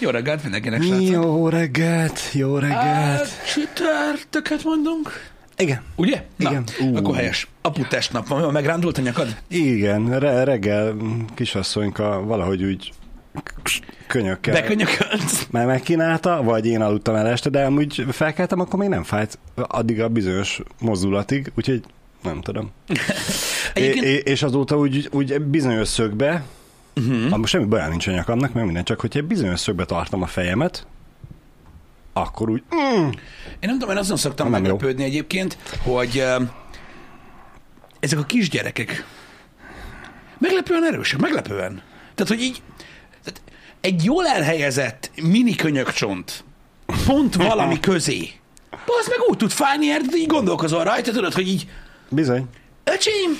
Jó reggelt mindenkinek, srácok. Jó reggelt, jó reggelt. Hát, Csütörtöket mondunk. Igen. Ugye? Na, Igen. Akkor helyes. Apu testnap van, megrándult a nyakad? Igen, re- reggel kisasszonyka valahogy úgy könyökkel Bekönyökölt. már megkínálta, vagy én aludtam el este, de amúgy felkeltem, akkor még nem fájt addig a bizonyos mozdulatig, úgyhogy nem tudom. Egyébként, É- és azóta úgy, úgy bizonyos szögbe. Uh-huh. most semmi baján nincs a nyakamnak, meg minden, csak hogyha egy bizonyos szögbe tartom a fejemet, akkor úgy, mm, én nem tudom, én azon szoktam Nem jó. meglepődni egyébként, hogy uh, ezek a kisgyerekek meglepően erősek, meglepően. Tehát, hogy így tehát egy jól elhelyezett mini könyökcsont pont valami közé, az meg úgy tud fájni, mert így gondolkozol rajta, tudod, hogy így, bizony, öcsém,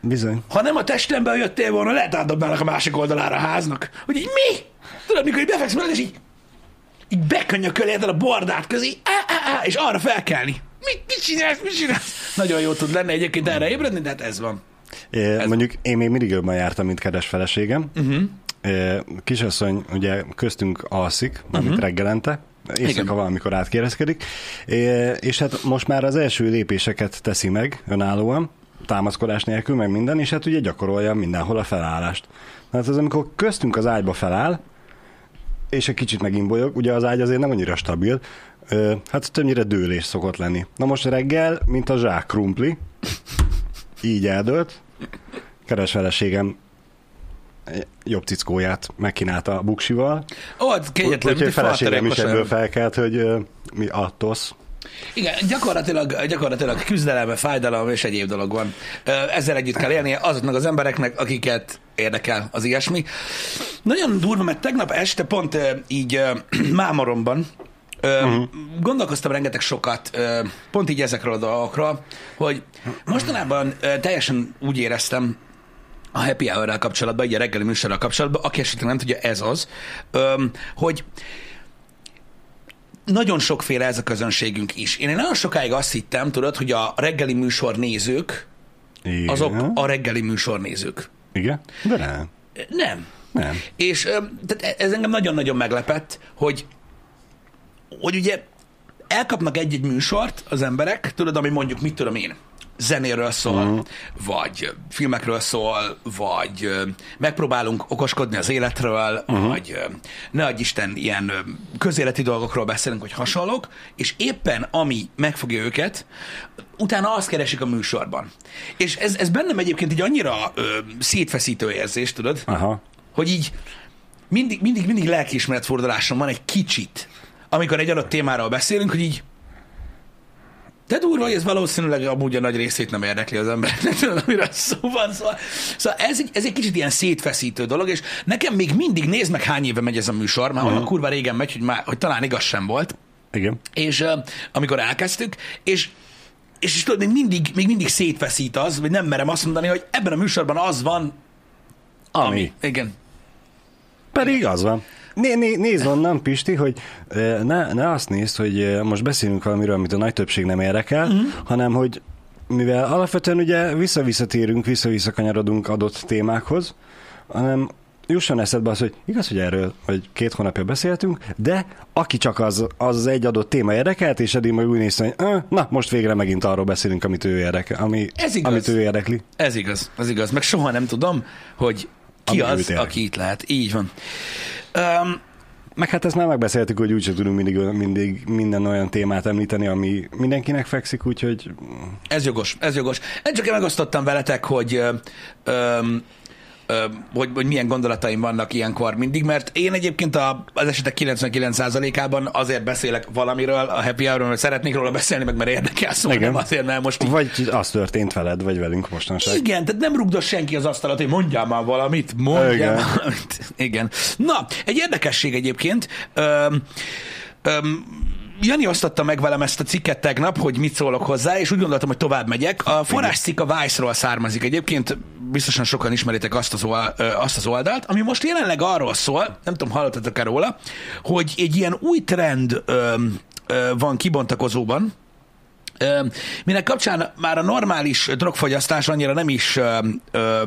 bizony. ha nem a testemben jöttél volna, lehet átdobnálnak a másik oldalára a háznak. Hogy így mi? Tudod, mikor így befeksz mellett, és így, így bekönyököl érted a bordát közé, á, á, á, és arra felkelni. Mit, mit csinálsz, mit csinálsz? Nagyon jó tud lenni egyébként erre ébredni, de hát ez van. É, mondjuk én még mindig jobban jártam, mint kedves feleségem. Uh-huh. É, kisasszony ugye köztünk alszik, uh-huh. reggelente, Igen. éjszaka valamikor átkérdezkedik, és hát most már az első lépéseket teszi meg önállóan, támaszkodás nélkül, meg minden, és hát ugye gyakorolja mindenhol a felállást. Hát az, amikor köztünk az ágyba feláll, és egy kicsit megimbolyog, ugye az ágy azért nem annyira stabil, hát többnyire dőlés szokott lenni. Na most reggel, mint a zsák krumpli, így eldőlt, keres feleségem jobb cickóját megkínálta a buksival, Ó, hát kegyetlen, úgyhogy feleségem is ebből felkelt, hogy mi a tosz. Igen, gyakorlatilag, gyakorlatilag küzdelem, fájdalom és egyéb dolog van. Ezzel együtt kell élnie azoknak az embereknek, akiket érdekel az ilyesmi. Nagyon durva, mert tegnap este pont így mámoromban ö, uh-huh. gondolkoztam rengeteg sokat, ö, pont így ezekről a dolgokról, hogy mostanában ö, teljesen úgy éreztem, a Happy hour kapcsolatban, így a reggeli műsorral kapcsolatban, aki esetleg nem tudja, ez az, hogy nagyon sokféle ez a közönségünk is. Én nagyon sokáig azt hittem, tudod, hogy a reggeli műsor nézők, Igen. azok a reggeli műsor nézők. Igen? De nem. Nem. Nem. És tehát ez engem nagyon-nagyon meglepett, hogy, hogy ugye elkapnak egy-egy műsort az emberek, tudod, ami mondjuk, mit tudom én, zenéről szól, uh-huh. vagy filmekről szól, vagy megpróbálunk okoskodni az életről, uh-huh. vagy ne adj Isten, ilyen közéleti dolgokról beszélünk, vagy hasonlók, és éppen ami megfogja őket, utána azt keresik a műsorban. És ez, ez bennem egyébként így annyira ö, szétfeszítő érzés, tudod? Aha. hogy így mindig, mindig, mindig lelkiismeretfordulásom van egy kicsit, amikor egy adott témáról beszélünk, hogy így de durva, hogy ez valószínűleg amúgy a nagy részét nem érdekli az embernek, tudod, amiről szó van. Szóval, szóval ez, egy, ez egy kicsit ilyen szétfeszítő dolog, és nekem még mindig, nézd meg hány éve megy ez a műsor, már olyan kurva régen megy, hogy, már, hogy talán igaz sem volt, Igen. és uh, amikor elkezdtük, és és, és tudod, még mindig, még mindig szétfeszít az, vagy nem merem azt mondani, hogy ebben a műsorban az van, Ami. igen, Pedig az van. Né, né, nézd onnan, Pisti, hogy ne, ne azt nézd, hogy most beszélünk valamiről, amit a nagy többség nem érdekel, uh-huh. hanem hogy mivel alapvetően ugye vissza-visszatérünk, vissza-vissza kanyarodunk adott témákhoz, hanem jusson eszedbe az, hogy igaz, hogy erről vagy két hónapja beszéltünk, de aki csak az, az egy adott téma érdekelt, és eddig majd úgy nézte, hogy "Ö, na, most végre megint arról beszélünk, amit ő érdekel, ami, Ez igaz. amit ő érdekli. Ez igaz, ez igaz. Meg soha nem tudom, hogy ki Ami az, aki itt lehet. Így van. Um, Meg hát ezt már megbeszéltük, hogy úgyse tudunk mindig, mindig minden olyan témát említeni, ami mindenkinek fekszik, úgyhogy ez jogos, ez jogos. Én csak megosztottam veletek, hogy ö, hogy, hogy milyen gondolataim vannak ilyenkor mindig, mert én egyébként a, az esetek 99%-ában azért beszélek valamiről, a happy hour hogy szeretnék róla beszélni, meg mert érdekel, szóval Igen. nem azért, mert most így Vagy az történt veled, vagy velünk mostanság. Igen, tehát nem rugdos senki az asztalat, hogy mondjál már valamit, mondjál Igen. valamit. Igen. Na, egy érdekesség egyébként. Öm, öm, Jani osztotta meg velem ezt a cikket tegnap, hogy mit szólok hozzá, és úgy gondoltam, hogy tovább megyek. A forráscikk a Vice-ról származik egyébként, biztosan sokan ismeritek azt az, oldalt, azt az oldalt, ami most jelenleg arról szól, nem tudom, hallottatok-e róla, hogy egy ilyen új trend öm, ö, van kibontakozóban, Ö, minek kapcsán már a normális drogfogyasztás annyira nem is, ö, ö,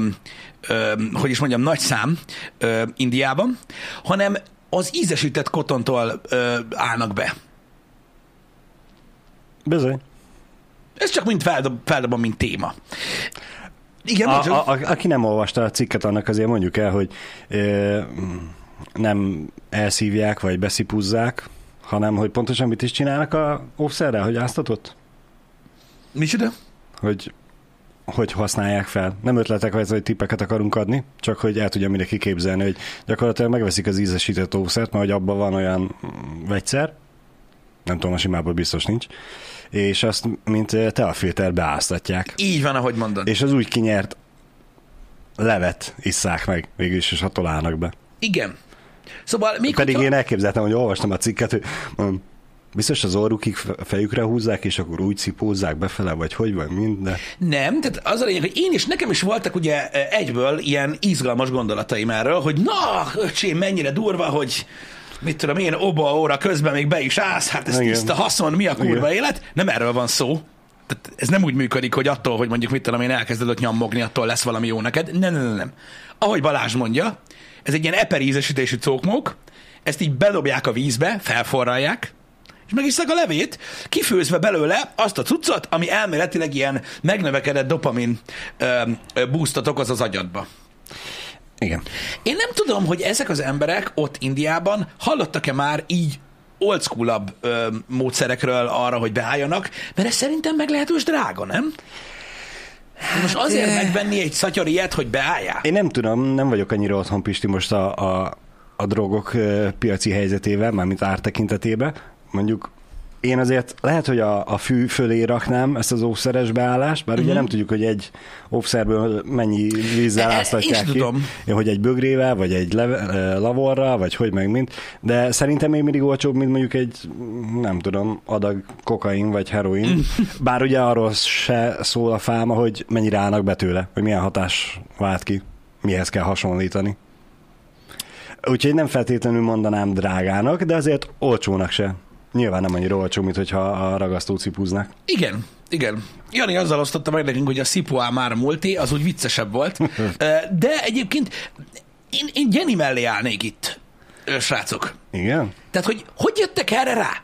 ö, hogy is mondjam, nagy szám ö, Indiában, hanem az ízesített kotontól ö, állnak be. Bizony. Ez csak mint feldob, feldobom, mint téma. Igen, A, mondjuk. a, a, aki nem olvasta a cikket, annak azért mondjuk el, hogy ö, nem elszívják, vagy beszipúzzák, hanem hogy pontosan mit is csinálnak a óvszerrel, hogy áztatott? Micsoda? Hogy hogy használják fel. Nem ötletek vagy, hogy tippeket akarunk adni, csak hogy el tudja mindenki képzelni, hogy gyakorlatilag megveszik az ízesített óvszert, mert hogy abban van olyan vegyszer, nem tudom, a simából biztos nincs, és azt, mint eh, teafilterbe áztatják. Így van, ahogy mondod. És az úgy kinyert levet isszák meg végül is, és hatolálnak be. Igen. Szóval még Pedig hogyha... én elképzeltem, hogy olvastam a cikket, hogy mondom, biztos az orrukig fe- fejükre húzzák, és akkor úgy cipózzák befele, vagy hogy vagy mind, de Nem, tehát az a lényeg, hogy én is, nekem is voltak ugye egyből ilyen izgalmas gondolataim erről, hogy na, öcsém, mennyire durva, hogy mit tudom én, oba óra közben még be is állsz, hát ez Igen. tiszta haszon, mi a kurva Igen. élet? Nem erről van szó. Tehát ez nem úgy működik, hogy attól, hogy mondjuk mit tudom én, elkezded ott nyammogni, attól lesz valami jó neked. Nem, nem, nem. Ahogy Balázs mondja, ez egy ilyen eperízesítésű cókmók, ezt így bedobják a vízbe, felforralják, és megisszák a levét, kifőzve belőle azt a cuccot, ami elméletileg ilyen megnövekedett dopamin ö, ö, boostot okoz az agyadba. Igen. Én nem tudom, hogy ezek az emberek ott Indiában hallottak-e már így old school módszerekről arra, hogy beálljanak, mert ez szerintem meglehetős drága, nem? Most azért eh. megvenni egy szatyor ilyet, hogy beálljál? Én nem tudom, nem vagyok annyira otthon, Pisti, most a, a, a drogok ö, piaci helyzetével, mármint ártekintetében. Mondjuk én azért lehet, hogy a, a fű fölé raknám ezt az óvszeres beállást, bár uh-huh. ugye nem tudjuk, hogy egy óvszerből mennyi vízzel áztatják ki. tudom. Hogy egy bögrével, vagy egy leve, lavorral, vagy hogy meg mint. De szerintem még mindig olcsóbb, mint mondjuk egy, nem tudom, adag kokain vagy heroin. Bár ugye arról se szól a fáma, hogy mennyire állnak be tőle, hogy milyen hatás vált ki, mihez kell hasonlítani. Úgyhogy nem feltétlenül mondanám drágának, de azért olcsónak se. Nyilván nem annyira olcsó, mint hogyha a ragasztó cipúznak. Igen, igen. Jani azzal osztotta meg nekünk, hogy a Szipoá már a multi, az úgy viccesebb volt. De egyébként én, én Jenny mellé állnék itt, srácok. Igen? Tehát, hogy hogy jöttek erre rá?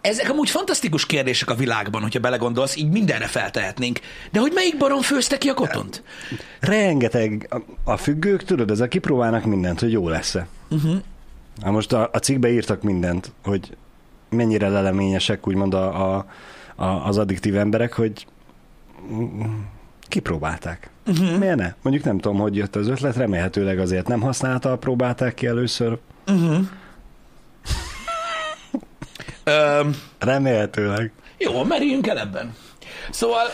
Ezek amúgy fantasztikus kérdések a világban, hogyha belegondolsz, így mindenre feltehetnénk. De hogy melyik barom főzte ki a kotont? Rengeteg a, a függők, tudod, ezek kipróbálnak mindent, hogy jó lesz-e. Uh-huh. Na most a, a cikkbe írtak mindent, hogy mennyire leleményesek úgymond a, a, a, az addiktív emberek, hogy kipróbálták. Uh-huh. Miért ne? Mondjuk nem tudom, hogy jött az ötlet, remélhetőleg azért nem használta, próbálták ki először. Ö, Remélhetőleg. jó, merüljünk el ebben. Szóval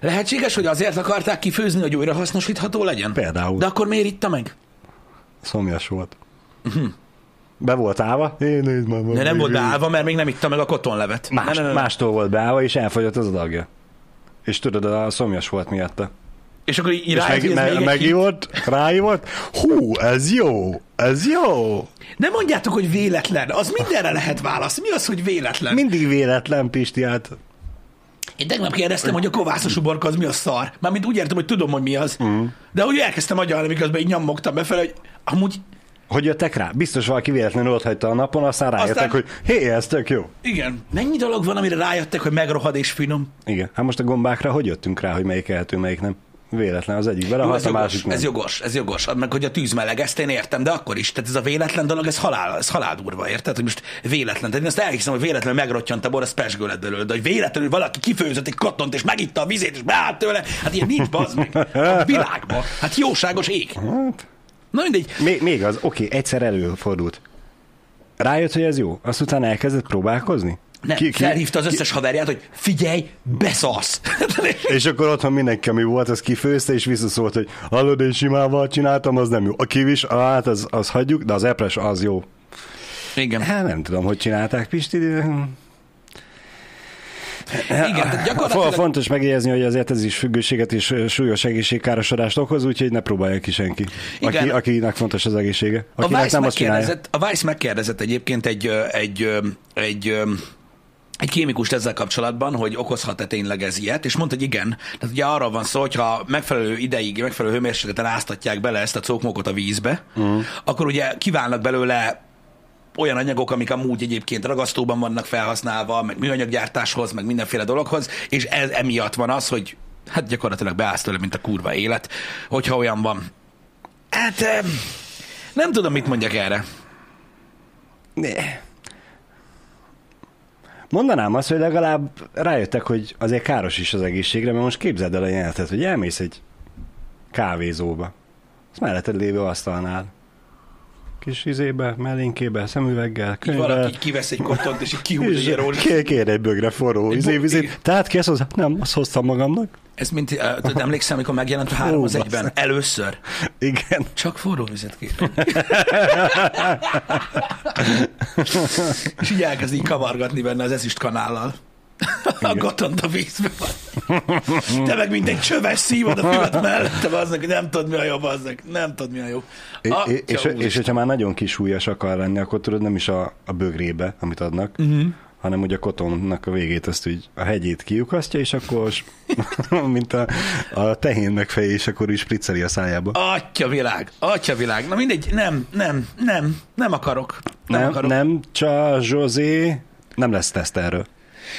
lehetséges, hogy azért akarták kifőzni, hogy újra hasznosítható legyen? Például. De akkor miért itta meg? Szomjas volt. Uh-huh. Be volt állva? Én nézd már. De nem volt beállva, mert még nem itta meg a kotonlevet. Más, Ne, ne, ne, ne. mástól volt beállva, és elfogyott az adagja. És tudod, a szomjas volt miatta. És akkor így És rájött, hogy meg, me, megívott, ráívott. Hú, ez jó, ez jó. Nem mondjátok, hogy véletlen. Az mindenre lehet válasz. Mi az, hogy véletlen? Mindig véletlen, Pisti, hát Én tegnap kérdeztem, hogy a kovászos uborka az mi a szar. Mármint úgy értem, hogy tudom, hogy mi az. Mm. De hogy elkezdtem agyalni, miközben így nyomogtam befelé, hogy amúgy hogy jöttek rá? Biztos valaki véletlenül ott hagyta a napon, aztán rájöttek, Aztán- hogy hé, ez tök jó. igen. Mennyi dolog van, amire rájöttek, hogy megrohad és finom? Igen. Hát most a gombákra hogy jöttünk rá, hogy melyik ehető, melyik nem? Véletlen az egyik ez, a jogos, másik nem. ez jogos, ez jogos. Meg hogy a tűz meleg, ezt én értem, de akkor is. Tehát ez a véletlen dolog, ez halál, ez halál durva, érted? Hogy most véletlen. Tehát én azt elhiszem, hogy véletlenül megrottyant a bor, az pesgő lett belőle, de hogy véletlenül valaki kifőzött egy kotont, és megitta a vizét, és beállt tőle, hát ilyen nincs bazd meg a világban. Hát jóságos ég. Hát, Na mindegy. még, még az, oké, egyszer előfordult. Rájött, hogy ez jó. Azt utána elkezdett próbálkozni? Nem, ki, ki, felhívta az összes haverját, hogy figyelj, beszarsz. És akkor otthon mindenki, ami volt, az kifőzte, és visszaszólt, hogy hallod, én simával csináltam, az nem jó. A kivis, hát az, az hagyjuk, de az epres az jó. Igen. Hát nem tudom, hogy csinálták, Pisti. de- Igen, tehát gyakorlatilag... Fontos megjegyezni, hogy azért ez is függőséget és súlyos egészségkárosodást okoz, úgyhogy ne próbálja ki senki. Aki, Igen. akinek fontos az egészsége. A Akinek Vice, nem megkérdezett, a Vice megkérdezett egyébként egy, egy, egy, ö, egy kémikust ezzel kapcsolatban, hogy okozhat-e tényleg ez ilyet, és mondta, hogy igen. Tehát ugye arra van szó, hogyha megfelelő ideig, megfelelő hőmérsékleten áztatják bele ezt a cókmokot a vízbe, uh-huh. akkor ugye kiválnak belőle olyan anyagok, amik amúgy egyébként ragasztóban vannak felhasználva, meg műanyaggyártáshoz, meg mindenféle dologhoz, és ez emiatt van az, hogy hát gyakorlatilag beállsz tőle, mint a kurva élet, hogyha olyan van. Hát nem tudom, mit mondjak erre. Ne. Mondanám azt, hogy legalább rájöttek, hogy azért káros is az egészségre, mert most képzeld el a jelenetet, hogy elmész egy kávézóba. Az melletted lévő asztalnál. Kis izébe, mellénkébe, szemüveggel, Így könyvvel. valaki kivesz egy kotont, és így kihúz egy rózsás. kér, kér egy bögre forró Egy izé, bo- vizét. Tehát ezt hozzá? Nem, azt hoztam magamnak. Ez mint, uh, emlékszem, amikor megjelent a három az egyben? Először. Igen. Csak forró vizet kérek. és így elkezd így kavargatni benne az ezüst kanállal. A gotont a vízbe van. Te meg mint egy csöves szívod a füvet mellette, aznak, nem tudod mi a jobb, aznak, nem tudod mi a jobb. É- Atya és, és, és hogyha már nagyon kisúlyas akar lenni, akkor tudod, nem is a, a bögrébe, amit adnak, uh-huh. hanem ugye a kotonnak a végét, azt úgy a hegyét kiukasztja, és akkor, mint a, a tehén megfejés, akkor is spricceli a szájába. Atya világ, atya világ. Na mindegy, nem, nem, nem, nem akarok. Nem, Nem, akarok. nem csak Zsozé, nem lesz teszt erről.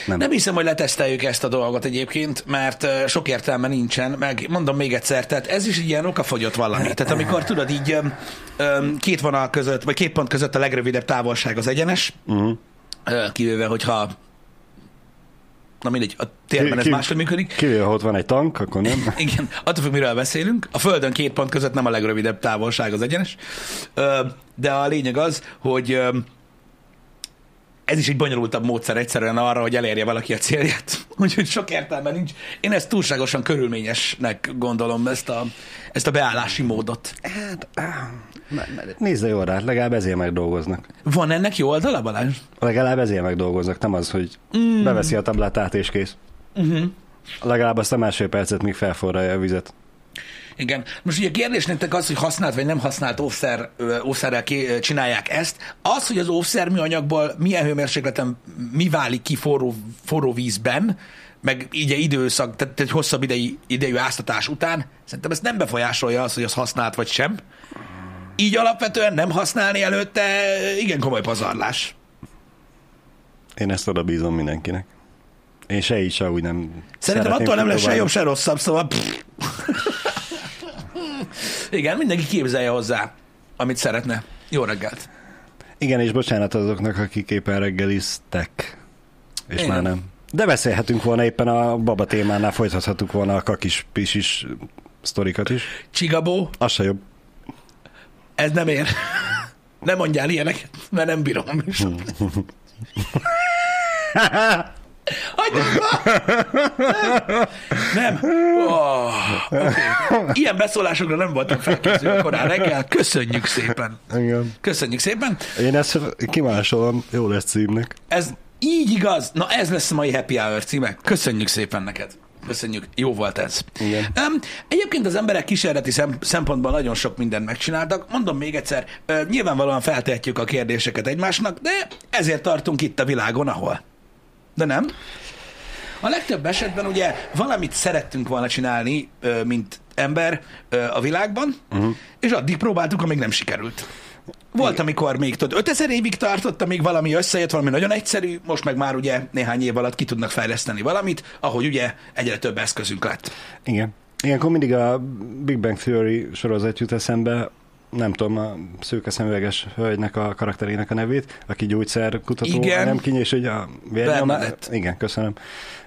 Nem. Nem hiszem, hogy leteszteljük ezt a dolgot egyébként, mert sok értelme nincsen, meg mondom még egyszer, tehát ez is ilyen okafogyott valami. Tehát amikor tudod így két vonal között, vagy két pont között a legrövidebb távolság az egyenes, Uh-huh. kivéve, hogyha na mindegy, a térben ez Ki- máshogy működik. Kivéve, ha ott van egy tank, akkor nem. Igen, attól függ, miről beszélünk. A Földön két pont között nem a legrövidebb távolság az egyenes. De a lényeg az, hogy ez is egy bonyolultabb módszer egyszerűen arra, hogy elérje valaki a célját. Úgyhogy sok értelme nincs. Én ezt túlságosan körülményesnek gondolom, ezt a, ezt a beállási módot. Hát, Nézd jól rá, legalább ezért megdolgoznak. Van ennek jó oldala, Balázs? Legalább ezért megdolgoznak, nem az, hogy mm. beveszi a tablettát és kész. Uh-huh. Legalább azt a másfél percet, míg felforralja a vizet. Igen. Most ugye a kérdés nektek az, hogy használt vagy nem használt ki, ö, csinálják ezt. Az, hogy az óvszer műanyagból milyen hőmérsékleten mi válik ki forró, forró vízben, meg így egy időszak, tehát egy hosszabb idei, idejű áztatás után, szerintem ezt nem befolyásolja az, hogy az használt vagy sem. Így alapvetően nem használni előtte igen komoly pazarlás. Én ezt oda bízom mindenkinek. Én se így, se úgy nem Szerintem attól nem lesz se jobb, se rosszabb, szóval... pff. Igen, mindenki képzelje hozzá, amit szeretne. Jó reggelt! Igen, és bocsánat azoknak, akik éppen reggeliztek. És Igen. már nem. De beszélhetünk volna éppen a baba témánál, folytathattuk volna a kakis pisis sztorikat is. Csigabó, Az se jobb. ez nem ér. Nem mondjál ilyeneket, mert nem bírom. Hagyjuk már! Nem. Oh, okay. Ilyen beszólásokra nem voltam felkészülve korán reggel. Köszönjük szépen. Igen. Köszönjük szépen. Én ezt kimásolom, jó lesz címnek. Ez így igaz. Na ez lesz a mai Happy Hour címe. Köszönjük szépen neked. Köszönjük, jó volt ez. Igen. Um, egyébként az emberek kísérleti szem, szempontból nagyon sok mindent megcsináltak. Mondom még egyszer, uh, nyilvánvalóan feltehetjük a kérdéseket egymásnak, de ezért tartunk itt a világon, ahol. De nem? A legtöbb esetben ugye valamit szerettünk volna csinálni, mint ember a világban, uh-huh. és addig próbáltuk, amíg nem sikerült. Volt, amikor még tudod, 5000 évig tartott, amíg valami összejött, valami nagyon egyszerű, most meg már ugye néhány év alatt ki tudnak fejleszteni valamit, ahogy ugye egyre több eszközünk lett. Igen. Ilyenkor mindig a Big Bang Theory sorozat jut eszembe, nem tudom, a szőke szemüveges hölgynek a karakterének a nevét, aki gyógyszerkutató, Igen. nem kinyés, és hogy a vérnyomás... Igen, köszönöm.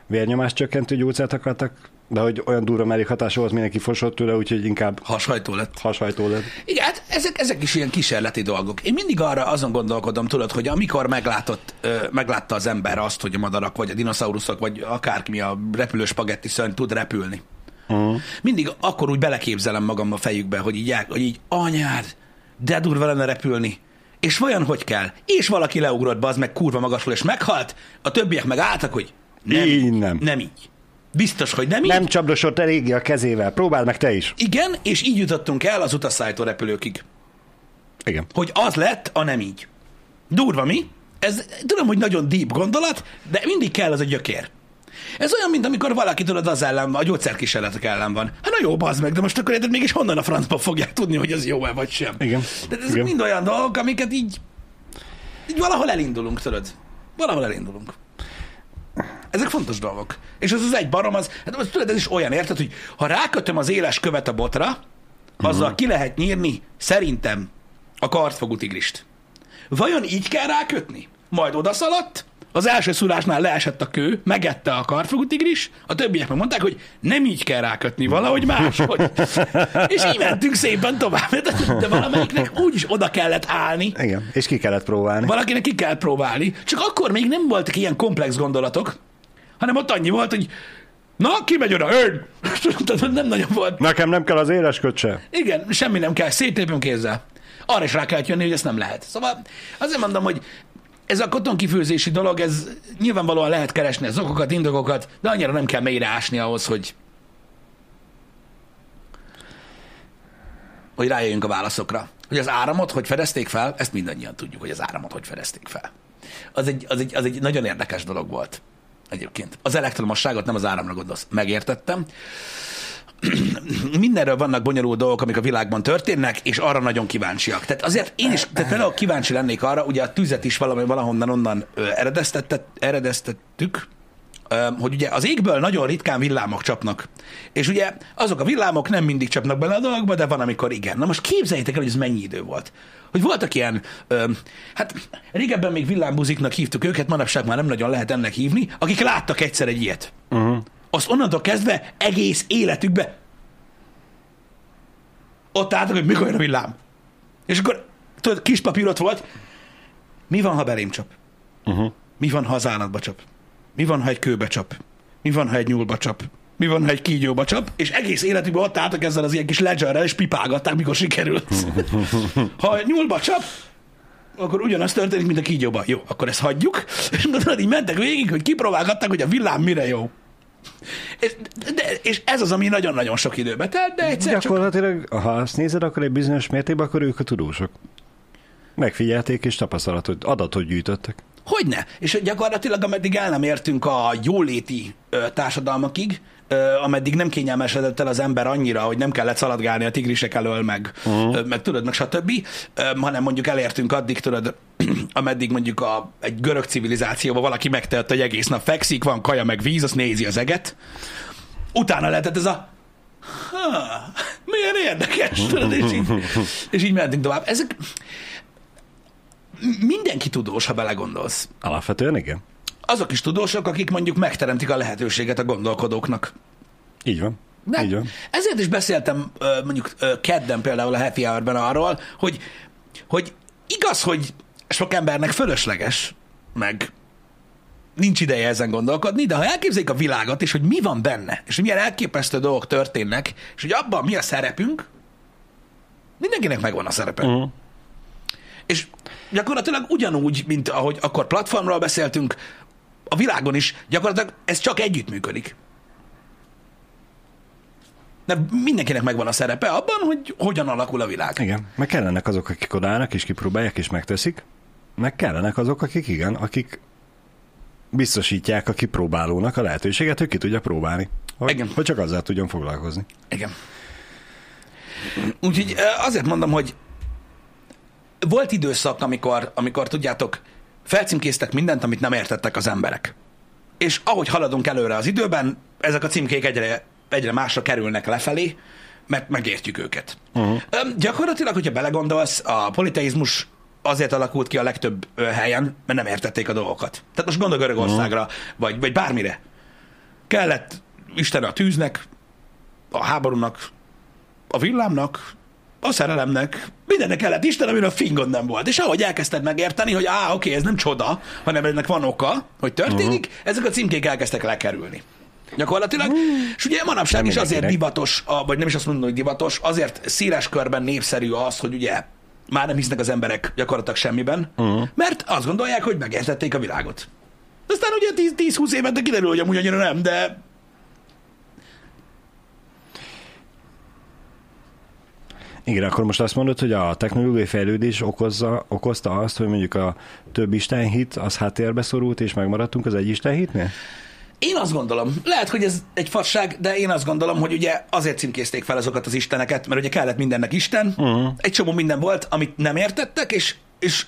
Vérnyomás csökkentő gyógyszert akartak, de hogy olyan durva mellékhatása volt, mindenki fosott tőle, úgyhogy inkább Hashajtó lett. hashajtó lett. Igen, hát ezek, ezek is ilyen kísérleti dolgok. Én mindig arra azon gondolkodom, tudod, hogy amikor meglátott, ö, meglátta az ember azt, hogy a madarak, vagy a dinoszauruszok, vagy akármi a repülő spagetti szörny tud repülni. Uh-huh. Mindig akkor úgy beleképzelem magam a fejükbe, hogy így, hogy így anyád, de durva lenne repülni. És vajon hogy kell? És valaki leugrott be, az meg kurva magasról, és meghalt, a többiek meg álltak, hogy nem Így nem. Nem így. Biztos, hogy nem így. Nem csapdosott eléggé a kezével, próbáld meg te is. Igen, és így jutottunk el az utasszállító repülőkig Igen. hogy az lett a nem így. Durva mi? Ez tudom, hogy nagyon deep gondolat, de mindig kell az a gyökér. Ez olyan, mint amikor valaki tudod az ellen, a gyógyszerkísérletek ellen van. Hát na jó, bazd meg, de most akkor érted, mégis honnan a francba fogják tudni, hogy az jó-e vagy sem. Igen. De ezek Igen. mind olyan dolgok, amiket így, így valahol elindulunk, tudod. Valahol elindulunk. Ezek fontos dolgok. És az az egy barom, az, hát most tudod, ez is olyan, érted, hogy ha rákötöm az éles követ a botra, azzal Mhm. ki lehet nyírni szerintem a kartfogú tigrist. Vajon így kell rákötni? Majd odaszaladt, az első szúrásnál leesett a kő, megette a kartfogú tigris, a többiek meg mondták, hogy nem így kell rákötni, valahogy máshogy. És így mentünk szépen tovább. De- De valamelyiknek úgyis oda kellett állni, Igen, és ki kellett próbálni. valakinek ki kell próbálni. Csak akkor még nem voltak ilyen komplex gondolatok, hanem ott annyi volt, hogy na, ki megy oda, ön! Nem nagyon volt. Nekem nem kell az éles kötse. Igen, semmi nem kell, széttépünk kézzel. Arra is rá kell jönni, hogy ezt nem lehet. Szóval azért mondom, hogy ez a kotonkifőzési dolog, ez nyilvánvalóan lehet keresni az okokat, indokokat, de annyira nem kell mélyre ásni ahhoz, hogy hogy rájöjjünk a válaszokra. Hogy az áramot hogy fedezték fel, ezt mindannyian tudjuk, hogy az áramot hogy fedezték fel. Az egy, az egy, az egy nagyon érdekes dolog volt egyébként. Az elektromosságot nem az áramra gondolsz. Megértettem. Mindenről vannak bonyolult dolgok, amik a világban történnek, és arra nagyon kíváncsiak. Tehát azért én is, tehát például kíváncsi lennék arra, ugye a tüzet is valami valahonnan onnan eredeztettük, hogy ugye az égből nagyon ritkán villámok csapnak. És ugye azok a villámok nem mindig csapnak bele a dologba, de van, amikor igen. Na most képzeljétek el, hogy ez mennyi idő volt. Hogy voltak ilyen, hát régebben még villámbuziknak hívtuk őket, manapság már nem nagyon lehet ennek hívni, akik láttak egyszer egy ilyet. Uh-huh. Azt onnantól kezdve egész életükbe ott álltak, hogy mikor jön a villám. És akkor tudod, kis papírot volt, mi van, ha belém csap? Uh-huh. Mi van, ha az állatba csap? Mi van, ha egy kőbe csap? Mi van, ha egy nyúlba csap? Mi van, ha egy kígyóba csap? És egész életükben ott álltak ezzel az ilyen kis ledgerrel, és pipálgatták, mikor sikerült. ha egy nyúlba csap, akkor ugyanaz történik, mint a kígyóba. Jó, akkor ezt hagyjuk. És tudod, így mentek végig, hogy kipróbálgatták, hogy a villám mire jó. És, de, és ez az, ami nagyon-nagyon sok időbe telt, de egyszer csak... Gyakorlatilag, ha azt nézed, akkor egy bizonyos mértékben, akkor ők a tudósok. Megfigyelték és tapasztalatot, adatot gyűjtöttek. Hogyne? És gyakorlatilag ameddig el nem értünk a jóléti ö, társadalmakig, ameddig nem kényelmesedett el az ember annyira, hogy nem kellett szaladgálni a tigrisek elől, meg, uh-huh. meg tudod, meg stb., hanem mondjuk elértünk addig, tudod, ameddig mondjuk a, egy görög civilizációban valaki megtett, hogy egész nap fekszik, van kaja meg víz, azt nézi az eget. Utána lehetett ez a ha, milyen érdekes, tudod, és így, és így mentünk tovább. Ezek mindenki tudós, ha belegondolsz Alapvetően igen. Azok is tudósok, akik mondjuk megteremtik a lehetőséget a gondolkodóknak. Így van. De Így van. ezért is beszéltem mondjuk kedden például a Happy Hour-ben arról, hogy, hogy igaz, hogy sok embernek fölösleges, meg nincs ideje ezen gondolkodni, de ha elképzeljük a világot, és hogy mi van benne, és milyen elképesztő dolgok történnek, és hogy abban mi a szerepünk, mindenkinek megvan a szerepe. Uh-huh. És gyakorlatilag ugyanúgy, mint ahogy akkor platformról beszéltünk, a világon is gyakorlatilag ez csak együttműködik. De mindenkinek megvan a szerepe abban, hogy hogyan alakul a világ. Igen. Meg kellenek azok, akik odállnak és kipróbálják és megteszik. Meg kellenek azok, akik igen, akik biztosítják a kipróbálónak a lehetőséget, hogy ki tudja próbálni. Hogy, Igen. hogy csak azzal tudjon foglalkozni. Igen. Úgyhogy azért mondom, hogy volt időszak, amikor, amikor tudjátok, felcímkéztek mindent, amit nem értettek az emberek. És ahogy haladunk előre az időben, ezek a címkék egyre, egyre másra kerülnek lefelé, mert megértjük őket. Uh-huh. Gyakorlatilag, hogyha belegondolsz, a politeizmus azért alakult ki a legtöbb helyen, mert nem értették a dolgokat. Tehát most gondolj Görögországra, uh-huh. vagy, vagy bármire. Kellett Isten a tűznek, a háborúnak, a villámnak, a szerelemnek, mindennek kellett Isten, amiről fingod nem volt. És ahogy elkezdted megérteni, hogy á, oké, ez nem csoda, hanem ennek van oka, hogy történik, uh-huh. ezek a címkék elkezdtek lekerülni. Gyakorlatilag. Uh, és ugye manapság Nem is azért divatos, a, vagy nem is azt mondom, hogy divatos, azért széles körben népszerű az, hogy ugye már nem hisznek az emberek gyakorlatilag semmiben, uh-huh. mert azt gondolják, hogy megértették a világot. Aztán ugye 10-20 évente kiderül, hogy amúgy annyira nem, de Igen, akkor most azt mondod, hogy a technológiai fejlődés okozza, okozta azt, hogy mondjuk a több istenhit az háttérbe szorult, és megmaradtunk az egy istenhitnél? Én azt gondolom, lehet, hogy ez egy fasság, de én azt gondolom, hogy ugye azért címkézték fel azokat az isteneket, mert ugye kellett mindennek isten, uh-huh. egy csomó minden volt, amit nem értettek, és, és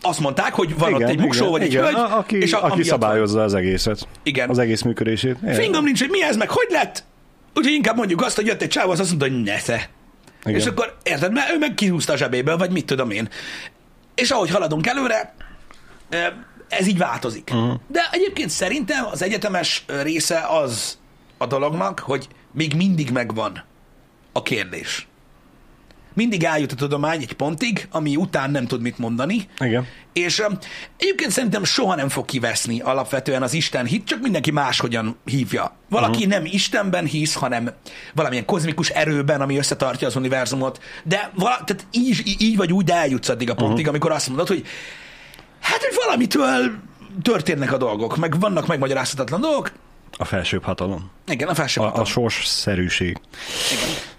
azt mondták, hogy van igen, ott egy vagy igen, egy hölgy, a, aki, és a, aki szabályozza az egészet. Igen. Az egész működését. Fingom nincs, hogy mi ez, meg hogy lett? Úgyhogy inkább mondjuk azt, hogy jött egy csáv, az azt mondta, hogy ne te. Igen. És akkor érted, mert ő meg kihúzta a zsebéből, vagy mit tudom én. És ahogy haladunk előre, ez így változik. Uh-huh. De egyébként szerintem az egyetemes része az a dolognak, hogy még mindig megvan a kérdés. Mindig eljut a tudomány egy pontig, ami után nem tud mit mondani. Igen. És um, egyébként szerintem soha nem fog kiveszni alapvetően az Isten hit, csak mindenki máshogyan hívja. Valaki uh-huh. nem Istenben hisz, hanem valamilyen kozmikus erőben, ami összetartja az univerzumot. De vala, tehát így, így vagy úgy eljutsz addig a pontig, uh-huh. amikor azt mondod, hogy hát, hogy valamitől történnek a dolgok, meg vannak megmagyarázhatatlan dolgok. A felsőbb hatalom. Igen, a felsőbb A, hatalom. a sorsszerűség. Igen.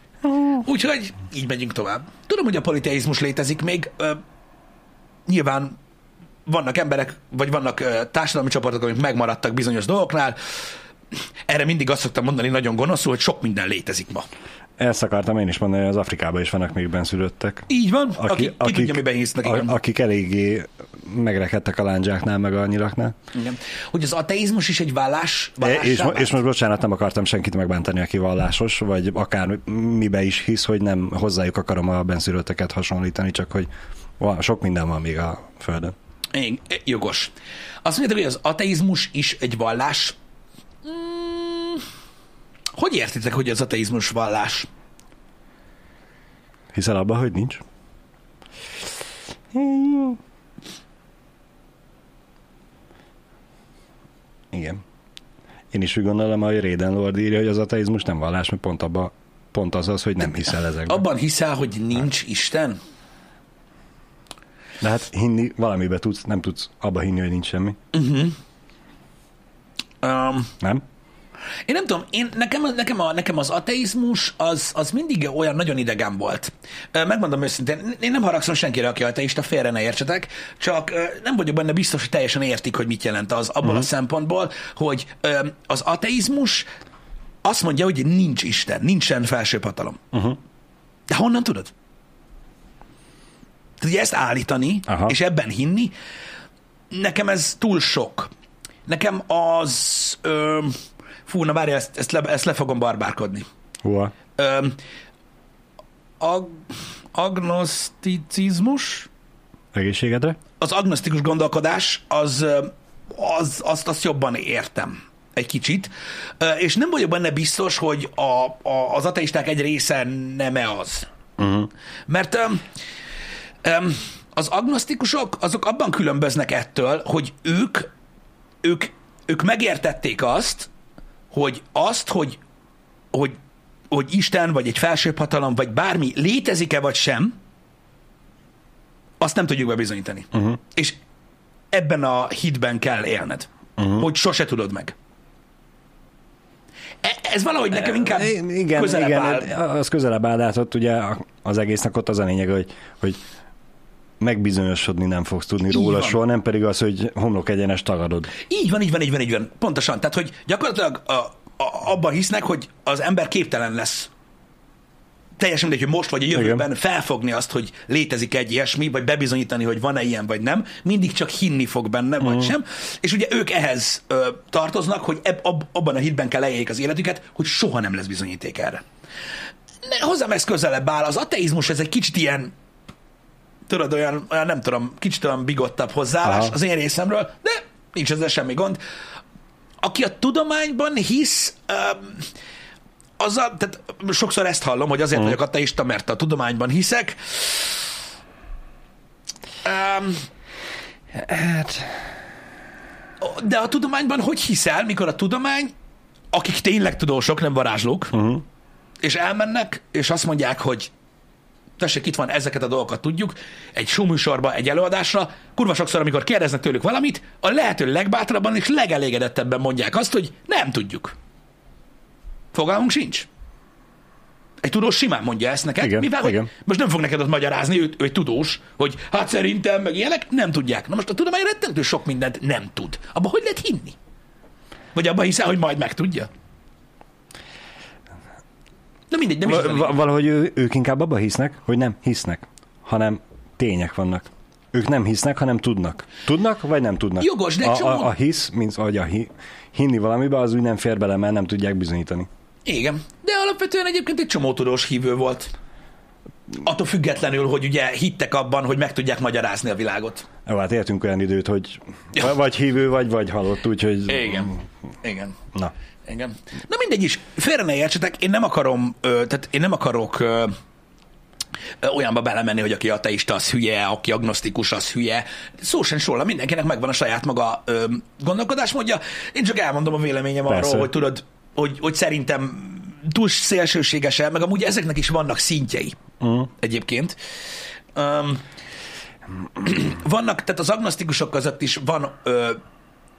Úgyhogy így megyünk tovább. Tudom, hogy a politeizmus létezik még. Ö, nyilván vannak emberek, vagy vannak ö, társadalmi csoportok, amik megmaradtak bizonyos dolgoknál. Erre mindig azt szoktam mondani nagyon gonoszul, hogy sok minden létezik ma. Ezt akartam én is mondani, hogy az Afrikában is vannak még benszülöttek. Így van, Aki, aki, ki akik, tudja, miben hisznek. A, akik eléggé megrekedtek a lándzsáknál, meg a nyilaknál. Igen. Hogy az ateizmus is egy vállás, e, és, és most bocsánat, nem akartam senkit megbántani, aki vallásos, vagy akár mibe is hisz, hogy nem hozzájuk akarom a benszülötteket hasonlítani, csak hogy van, sok minden van még a Földön. Igen, jogos. Azt mondjátok, hogy az ateizmus is egy vallás. Hogy értitek, hogy az ateizmus vallás? Hiszel abban, hogy nincs? Igen. Én is úgy gondolom, hogy Réden Lord írja, hogy az ateizmus nem vallás, mert pont, abba, pont az az, hogy nem hiszel ezekben. Abban hiszel, hogy nincs hát. Isten? De hát hinni valamibe tudsz, nem tudsz abba hinni, hogy nincs semmi. Uh-huh. Um, nem? Én nem tudom, én, nekem, nekem, a, nekem az ateizmus az, az mindig olyan nagyon idegen volt. Megmondom őszintén, én nem haragszom senkire, aki ateista, félre ne értsetek, csak nem vagyok benne biztos, hogy teljesen értik, hogy mit jelent az abból uh-huh. a mhm. szempontból, hogy az ateizmus azt mondja, hogy nincs Isten, nincsen felsőbb hatalom. Uh-huh. De honnan tudod? Tehát ugye ezt állítani, Aha. és ebben hinni, nekem ez túl sok. Nekem az... Ö, Fú, na várj, ezt, ezt, le, ezt le fogom barbárkodni. Hova? Öm, ag, agnoszticizmus? Egészségedre? Az agnosztikus gondolkodás, az, az, azt, azt jobban értem egy kicsit, és nem vagyok benne biztos, hogy a, a, az ateisták egy része nem-e az. Uh-huh. Mert um, um, az agnosztikusok azok abban különböznek ettől, hogy ők, ők, ők megértették azt, hogy azt, hogy, hogy, hogy Isten, vagy egy felsőbb hatalom, vagy bármi létezik-e, vagy sem, azt nem tudjuk bebizonyítani. Uh-huh. És ebben a hitben kell élned, uh-huh. hogy sose tudod meg. E, ez valahogy nekem inkább igen, közelebb igen, áll. Az közelebb áll, de hát ott ugye az egésznek ott az a lényeg, hogy, hogy megbizonyosodni nem fogsz tudni így róla van. soha, nem pedig az, hogy homlok egyenes tagadod. Így van, így van, így van, így van. Pontosan. Tehát, hogy gyakorlatilag a, a, abban hisznek, hogy az ember képtelen lesz teljesen mindegy, hogy most vagy a jövőben Igen. felfogni azt, hogy létezik egy ilyesmi, vagy bebizonyítani, hogy van-e ilyen, vagy nem, mindig csak hinni fog benne, vagy mhm. sem. És ugye ők ehhez ö, tartoznak, hogy eb, ab, abban a hitben kell lejeljék az életüket, hogy soha nem lesz bizonyíték erre. Hozzám ez közelebb áll. Az ateizmus ez egy kicsit ilyen tudod, olyan, olyan nem tudom, kicsit olyan bigottabb hozzáállás Aha. az én részemről, de nincs ezzel semmi gond. Aki a tudományban hisz, um, az a, tehát sokszor ezt hallom, hogy azért uh. vagyok ateista, mert a tudományban hiszek. Um, hát... De a tudományban hogy hiszel, mikor a tudomány, akik tényleg tudósok, nem varázslók, uh-huh. és elmennek, és azt mondják, hogy tessék, itt van, ezeket a dolgokat tudjuk, egy showműsorba, egy előadásra, kurva sokszor, amikor kérdeznek tőlük valamit, a lehető legbátrabban és legelégedettebben mondják azt, hogy nem tudjuk. Fogalmunk sincs. Egy tudós simán mondja ezt neked, Igen, mivel hogy igen. most nem fog neked ott magyarázni, ő, ő egy tudós, hogy hát szerintem, meg ilyenek, nem tudják. Na most a tudomány rettentő sok mindent nem tud. Abba hogy lehet hinni? Vagy abban hiszel, hogy majd megtudja? Na mindegy, nem is Va- valahogy ő, ők inkább abba hisznek, hogy nem hisznek, hanem tények vannak. Ők nem hisznek, hanem tudnak. Tudnak, vagy nem tudnak? Jogos, de a, csomó- a, a hisz, mint vagy a hi, hinni valamibe, az úgy nem fér bele, mert nem tudják bizonyítani. Igen, de alapvetően egyébként egy csomó tudós hívő volt. Attól függetlenül, hogy ugye hittek abban, hogy meg tudják magyarázni a világot. Jó, hát értünk olyan időt, hogy vagy hívő, vagy vagy halott, úgyhogy... Igen. Igen. Na. Igen. Na mindegy is, félre ne értsetek, én nem akarom, tehát én nem akarok olyanba belemenni, hogy aki ateista, az hülye, aki agnosztikus, az hülye. Szó sem róla, mindenkinek megvan a saját maga ö, gondolkodásmódja. Én csak elmondom a véleményem Persze. arról, hogy tudod, hogy, hogy szerintem túl szélsőséges el, meg amúgy ezeknek is vannak szintjei Uh-huh. egyébként. Um, vannak, tehát az agnosztikusok között is van, ö,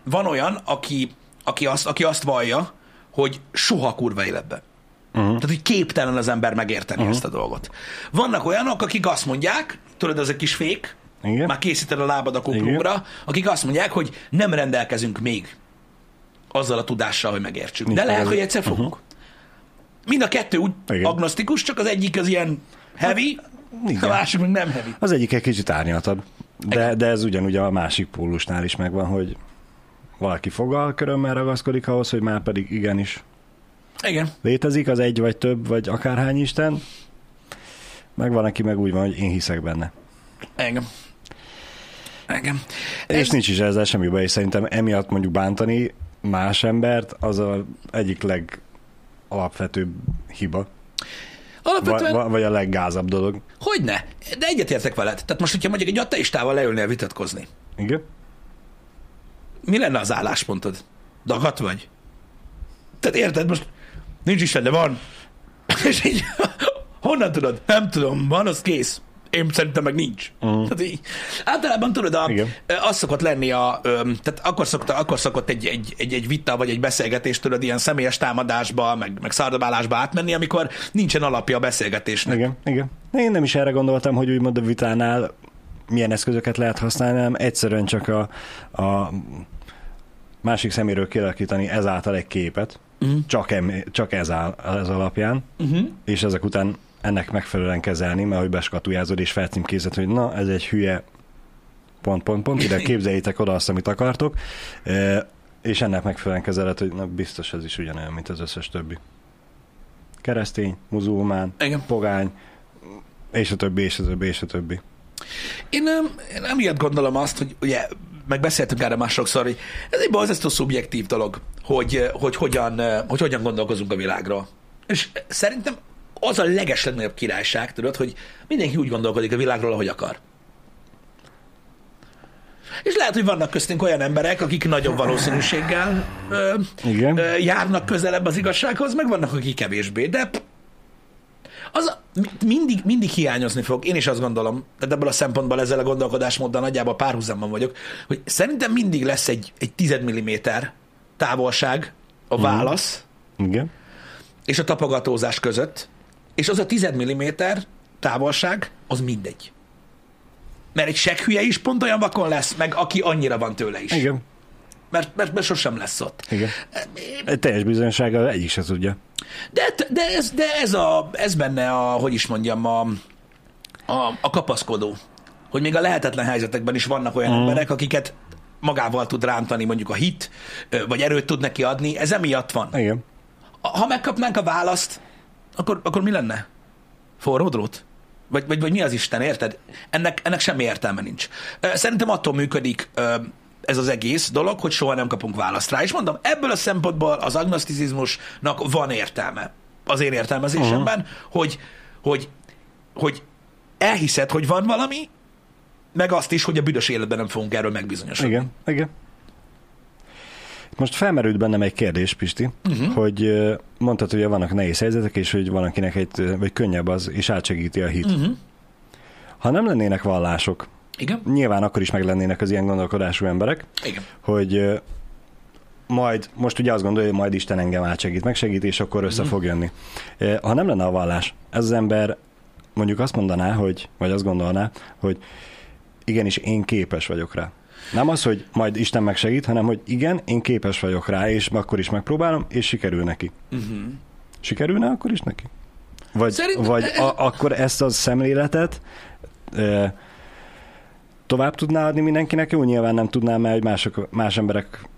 van olyan, aki, aki, azt, aki azt vallja, hogy soha kurva életbe. Uh-huh. Tehát, hogy képtelen az ember megérteni uh-huh. ezt a dolgot. Vannak olyanok, akik azt mondják, tudod, ez egy kis fék, Igen. már készíted a lábad a kuplóra, akik azt mondják, hogy nem rendelkezünk még azzal a tudással, hogy megértsük. Nincs De lehet, hogy egyszer fogunk. Uh-huh. Mind a kettő úgy Igen. agnosztikus, csak az egyik az ilyen heavy, Igen. a másik meg nem heavy. Az egyik egy kicsit árnyaltabb, de, de ez ugyanúgy a másik pólusnál is megvan, hogy valaki fogal körömmel ragaszkodik ahhoz, hogy már pedig igenis Igen. létezik az egy vagy több, vagy akárhány Isten, meg van, aki meg úgy van, hogy én hiszek benne. Engem. Engem. Ez... És nincs is ezzel semmi baj, és szerintem emiatt mondjuk bántani más embert, az a egyik legalapvetőbb hiba, Alapvetően, vagy, vagy a leggázabb dolog. hogy ne? De egyetértek veled. Tehát most, hogyha mondjuk egy ateistával leülnél vitatkozni, Igen? mi lenne az álláspontod? Dagat vagy? Tehát érted, most nincs Isten, de van. És így, honnan tudod? Nem tudom, van, az kész. Én szerintem meg nincs. Uh-huh. Tehát így, általában tudod, a, Igen. az szokott lenni a, tehát akkor, szokta, akkor szokott egy, egy, egy, egy vita vagy egy beszélgetés, tudod, ilyen személyes támadásba, meg, meg szardabálásba átmenni, amikor nincsen alapja a beszélgetésnek. Igen, igen. Én nem is erre gondoltam, hogy úgymond a vitánál milyen eszközöket lehet használni, hanem egyszerűen csak a, a másik szeméről kialakítani ezáltal egy képet, uh-huh. csak, em, csak ez, áll, ez alapján, uh-huh. és ezek után ennek megfelelően kezelni, mert hogy beskatujázod és felcímkézed, hogy na, ez egy hülye pont, pont, pont, ide képzeljétek oda azt, amit akartok, és ennek megfelelően kezeled, hogy na, biztos ez is ugyanolyan, mint az összes többi. Keresztény, muzulmán, Igen. pogány, és a többi, és a többi, és a többi. Én, nem, én emiatt gondolom azt, hogy ugye, meg beszéltünk erre már sokszor, hogy ez egy borzasztó szubjektív dolog, hogy, hogy, hogyan, hogy hogyan gondolkozunk a világról. És szerintem az a leges legnagyobb királyság, tudod, hogy mindenki úgy gondolkodik a világról, ahogy akar. És lehet, hogy vannak köztünk olyan emberek, akik nagyobb valószínűséggel ö, Igen. ö, járnak közelebb az igazsághoz, meg vannak, akik kevésbé, de az mindig, mindig hiányozni fog. Én is azt gondolom, tehát ebből a szempontból ezzel a gondolkodásmóddal nagyjából párhuzamban vagyok, hogy szerintem mindig lesz egy, egy 10 mm távolság a válasz Igen. és a tapogatózás között, és az a 10 mm távolság, az mindegy. Mert egy seghülye is pont olyan vakon lesz, meg aki annyira van tőle is. Igen. Mert, mert, mert sosem lesz ott. Igen. Egy teljes bizonyossággal egyik se tudja. De, de, ez, de ez, a, ez benne a, hogy is mondjam, a, a, a kapaszkodó. Hogy még a lehetetlen helyzetekben is vannak olyan mm. emberek, akiket magával tud rántani mondjuk a hit, vagy erőt tud neki adni, ez emiatt van. Igen. Ha megkapnánk a választ, akkor, akkor mi lenne? Forró drót? Vagy, vagy, vagy mi az Isten, érted? Ennek, ennek semmi értelme nincs. Szerintem attól működik ez az egész dolog, hogy soha nem kapunk választ rá. És mondom, ebből a szempontból az agnoszticizmusnak van értelme. Az én értelmezésemben, uh-huh. hogy, hogy, hogy elhiszed, hogy van valami, meg azt is, hogy a büdös életben nem fogunk erről megbizonyosodni. Igen. Igen. Most felmerült bennem egy kérdés, Pisti, uh-huh. hogy mondtad, hogy vannak nehéz helyzetek, és hogy van akinek egy, vagy könnyebb az, és átsegíti a hit. Uh-huh. Ha nem lennének vallások, Igen? nyilván akkor is meg lennének az ilyen gondolkodású emberek, Igen. hogy majd, most ugye azt gondolja, hogy majd Isten engem átsegít, megsegít, és akkor össze fog jönni. Ha nem lenne a vallás, ez az ember mondjuk azt mondaná, hogy, vagy azt gondolná, hogy igenis én képes vagyok rá. Nem az, hogy majd Isten megsegít, hanem hogy igen, én képes vagyok rá, és akkor is megpróbálom, és sikerül neki. Uh-huh. Sikerülne akkor is neki? Vagy, Szerintem- vagy a, akkor ezt a szemléletet e, tovább tudná adni mindenkinek? Jó, nyilván nem tudná, mert mások, más emberek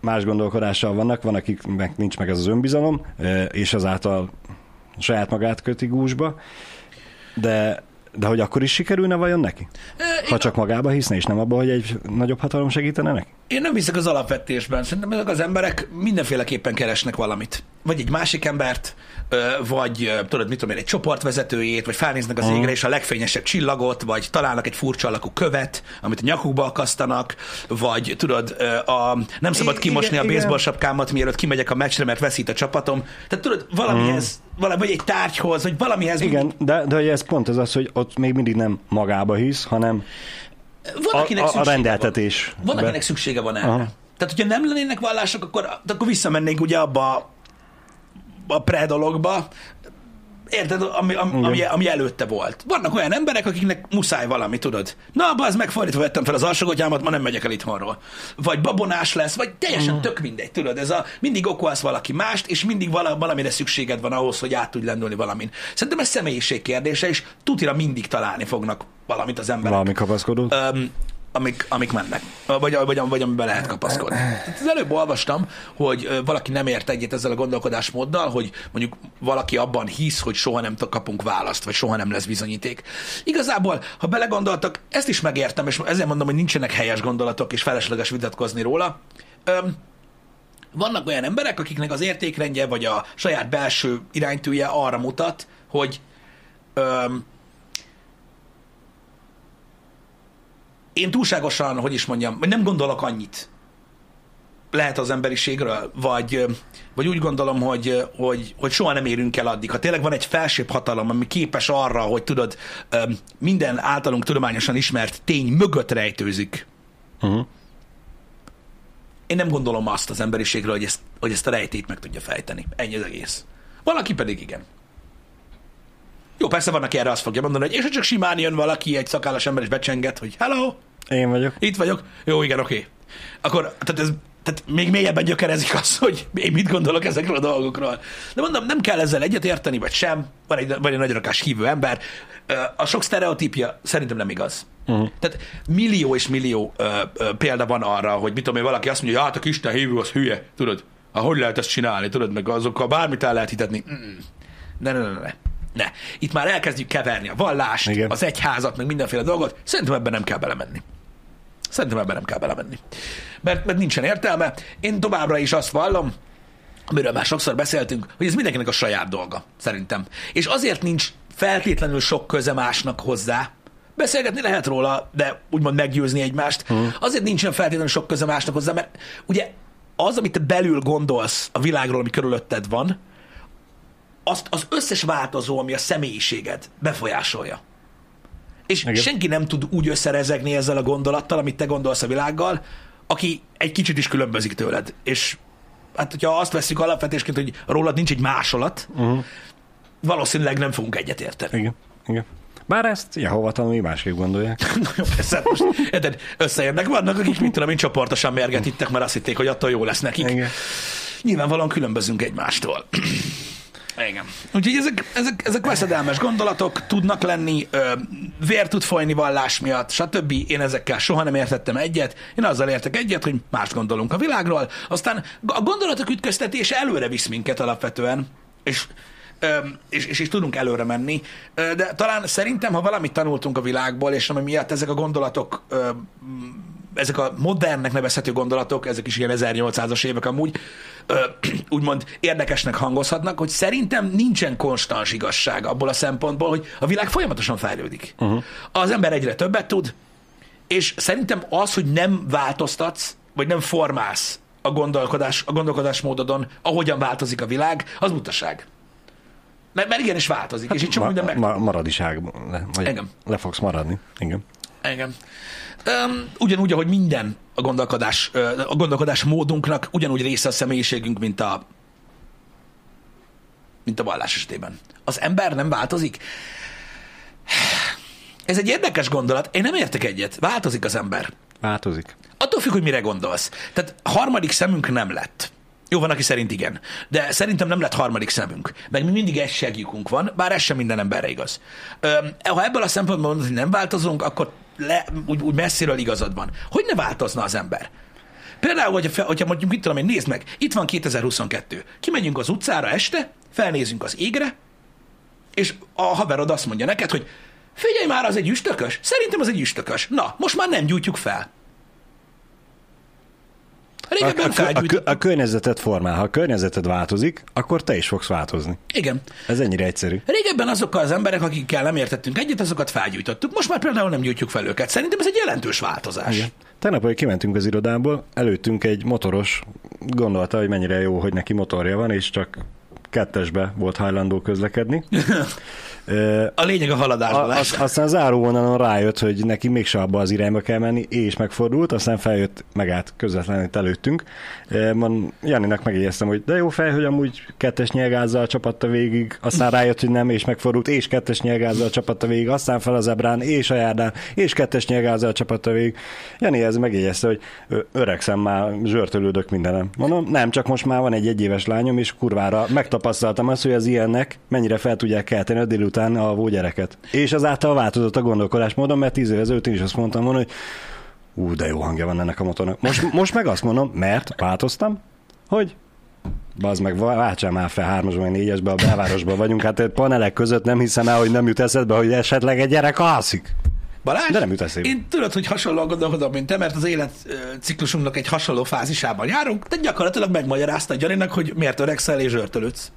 más gondolkodással vannak, van, akiknek nincs meg ez az önbizalom, és azáltal saját magát köti gúzsba, de, de hogy akkor is sikerülne vajon neki? Ha csak magába hiszne, és nem abba, hogy egy nagyobb hatalom segítene neki? Én nem hiszek az alapvetésben. Szerintem ezek az emberek mindenféleképpen keresnek valamit. Vagy egy másik embert, vagy tudod, mit tudom én, egy csoportvezetőjét, vagy felnéznek az égre, és a legfényesebb csillagot, vagy találnak egy furcsa alakú követ, amit a nyakukba akasztanak, vagy tudod, a, nem szabad kimosni igen, a baseball sapkámat, mielőtt kimegyek a meccsre, mert veszít a csapatom. Tehát tudod, valamihez, valami, vagy egy tárgyhoz, vagy valamihez. Igen, de, de hogy ez pont az az, hogy ott még mindig nem magába hisz, hanem Van, a, akinek a, a szüksége van. rendeltetés. Van, akinek szüksége van erre. Aha. Tehát, hogyha nem lennének vallások, akkor, akkor visszamennénk ugye abba a pre-dologba, Érted, ami, ami, ami, ami előtte volt. Vannak olyan emberek, akiknek muszáj valami, tudod. Na, az megfordítva vettem fel az alsógatyámat, ma nem megyek el itthonról. Vagy babonás lesz, vagy teljesen tök mindegy, tudod. Ez a, mindig okolsz valaki mást, és mindig vala, valamire szükséged van ahhoz, hogy át tudj lendülni valamin. Szerintem ez személyiség kérdése, és tutira mindig találni fognak valamit az emberek Valami kapaszkodó. öm, amik, amik mennek, vagy, vagy, vagy amiben lehet kapaszkodni. Az előbb olvastam, hogy valaki nem ért egyet ezzel a gondolkodásmóddal, hogy mondjuk valaki abban hisz, hogy soha nem kapunk választ, vagy soha nem lesz bizonyíték. Igazából, ha belegondoltak, ezt is megértem, és ezért mondom, hogy nincsenek helyes gondolatok, és felesleges vitatkozni róla. Öm, vannak olyan emberek, akiknek az értékrendje, vagy a saját belső iránytűje arra mutat, hogy öm, én túlságosan, hogy is mondjam, vagy nem gondolok annyit lehet az emberiségről, vagy, vagy úgy gondolom, hogy, hogy, hogy soha nem érünk el addig. Ha tényleg van egy felsőbb hatalom, ami képes arra, hogy tudod, minden általunk tudományosan ismert tény mögött rejtőzik, Uh-huh. én nem gondolom azt az emberiségről, hogy ezt, hogy ezt a rejtét meg tudja fejteni. Ennyi az egész. Valaki pedig igen. Jó, persze van, aki erre azt fogja mondani, hogy és csak simán jön valaki, egy szakállas ember, és becsenget, hogy hello, Én vagyok. itt vagyok. Jó, igen, oké. Akkor, tehát ez tehát még mélyebben gyökerezik az, hogy én mit gondolok ezekről a dolgokról. De mondom, nem kell ezzel egyetérteni, vagy sem. Van egy, van egy nagy rakás hívő ember. A sok sztereotípia szerintem nem igaz. Uh-huh. Tehát millió és millió ö, ö, példa van arra, hogy mit tudom én, valaki azt mondja, hogy hát a Isten hívő az hülye, tudod? Hát hogy lehet ezt csinálni, tudod, meg azokkal bármit el lehet hitetni. Mm-mm. Ne, ne, ne, ne. Ne. Itt már elkezdjük keverni a vallást, Igen. az egyházat, meg mindenféle dolgot. Szerintem ebben nem kell belemenni. Szerintem ebben nem kell belemenni. Mert, mert nincsen értelme. Én továbbra is azt vallom, amiről már sokszor beszéltünk, hogy ez mindenkinek a saját dolga, szerintem. És azért nincs feltétlenül sok köze másnak hozzá, Beszélgetni lehet róla, de úgymond meggyőzni egymást. Hmm. Azért nincsen feltétlenül sok köze másnak hozzá, mert ugye az, amit te belül gondolsz a világról, ami körülötted van, azt az összes változó, ami a személyiséged befolyásolja. És Igen. senki nem tud úgy összerezegni ezzel a gondolattal, amit te gondolsz a világgal, aki egy kicsit is különbözik tőled. És hát, hogyha azt veszük alapvetésként, hogy rólad nincs egy másolat, uh-huh. valószínűleg nem fogunk egyetérteni. Igen. Igen. Bár ezt Jehova tanulni másképp gondolják. Na jó, persze, hát most érted, összejönnek, vannak, akik mit tudom én csoportosan mérget ittek, mert azt hitték, hogy attól jó lesz nekik. Igen. Nyilvánvalóan különbözünk egymástól. Igen. Úgyhogy ezek, ezek, ezek veszedelmes gondolatok tudnak lenni, ö, vér tud folyni vallás miatt, stb. Én ezekkel soha nem értettem egyet. Én azzal értek egyet, hogy mást gondolunk a világról. Aztán a gondolatok ütköztetése előre visz minket alapvetően, és és, és, és tudunk előre menni. De talán szerintem, ha valamit tanultunk a világból, és ami miatt ezek a gondolatok, ezek a modernnek nevezhető gondolatok, ezek is ilyen 1800-as évek amúgy, ö, úgymond érdekesnek hangozhatnak, hogy szerintem nincsen konstans igazság abból a szempontból, hogy a világ folyamatosan fejlődik. Uh-huh. Az ember egyre többet tud, és szerintem az, hogy nem változtatsz, vagy nem formálsz a gondolkodás, a gondolkodásmódodon, ahogyan változik a világ, az butaság. Mert, mert igenis változik, és itt csak minden meg... ma, maradiság. Le, Engem. le fogsz maradni. Igen. Igen. Um, ugyanúgy, ahogy minden a gondolkodás, a gondolkodás módunknak ugyanúgy része a személyiségünk, mint a mint a vallás esetében. Az ember nem változik? Ez egy érdekes gondolat. Én nem értek egyet. Változik az ember. Változik. Attól függ, hogy mire gondolsz. Tehát harmadik szemünk nem lett. Jó, van, aki szerint igen. De szerintem nem lett harmadik szemünk. Meg mi mindig egy segjükünk van, bár ez sem minden emberre igaz. Öm, ha ebből a szempontból mondod, hogy nem változunk, akkor le, úgy, úgy messziről igazad van. Hogy ne változna az ember? Például, hogyha, hogyha mondjuk, mit tudom én, nézd meg, itt van 2022. Kimegyünk az utcára este, felnézünk az égre, és a haverod azt mondja neked, hogy figyelj már, az egy üstökös. Szerintem az egy üstökös. Na, most már nem gyújtjuk fel. Régebben a, a, a, a környezetet formál. Ha a környezeted változik, akkor te is fogsz változni. Igen. Ez ennyire egyszerű. Régebben azokkal az emberek, akikkel nem értettünk egyet, azokat felgyújtottuk. Most már például nem gyújtjuk fel őket. Szerintem ez egy jelentős változás. Igen. Tegnap, hogy kimentünk az irodából, előttünk egy motoros, gondolta, hogy mennyire jó, hogy neki motorja van, és csak kettesbe volt hajlandó közlekedni. A lényeg a haladásban. A, az, aztán az áróvonalon rájött, hogy neki mégse abba az irányba kell menni, és megfordult, aztán feljött, megállt közvetlenül előttünk. Mon, Janinak megjegyeztem, hogy de jó fej, hogy amúgy kettes nyelgázzal csapatta végig, aztán rájött, hogy nem, és megfordult, és kettes nyelgázzal csapatta végig, aztán fel az ebrán, és a járdán, és kettes nyelgázzal csapatta végig. Jani ez megjegyezte, hogy öregszem már, zsörtölődök mindenem. Mondom, nem, csak most már van egy egyéves lányom, és kurvára megtapasztaltam azt, hogy az ilyennek mennyire fel tudják kelteni a délután a gyereket. És azáltal változott a gondolkodásmódom, mert tíz évvel ezelőtt én is azt mondtam volna, hogy ú, de jó hangja van ennek a motornak. Most, most meg azt mondom, mert változtam, hogy Bazd meg, váltsál már fel hármasba, vagy négyesbe, a belvárosban vagyunk, hát egy panelek között nem hiszem el, hogy nem jut eszedbe, hogy esetleg egy gyerek alszik. Balázs, De nem jut eszébe. én tudod, hogy hasonlóan gondolkodom, mint te, mert az életciklusunknak egy hasonló fázisában járunk, de gyakorlatilag megmagyarázta Gyaninak, hogy miért öregszel és zsörtölődsz.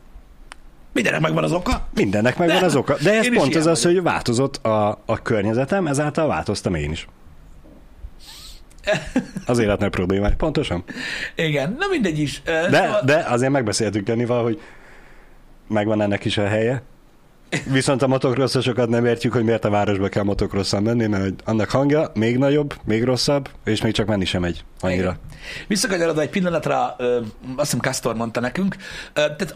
Mindenek megvan az oka. Mindennek megvan De- az oka. De ez pont az az, hogy változott a, a környezetem, ezáltal változtam én is. Az életnek problémák. Pontosan. Igen, na mindegy is. De, szóval- de azért megbeszéltük Janival, hogy megvan ennek is a helye. Viszont a motocrossosokat nem értjük, hogy miért a városba kell motocrossan menni, mert annak hangja még nagyobb, még rosszabb, és még csak menni sem megy annyira. Visszakanyarodva egy pillanatra, ö, azt hiszem Castor mondta nekünk, ö, tehát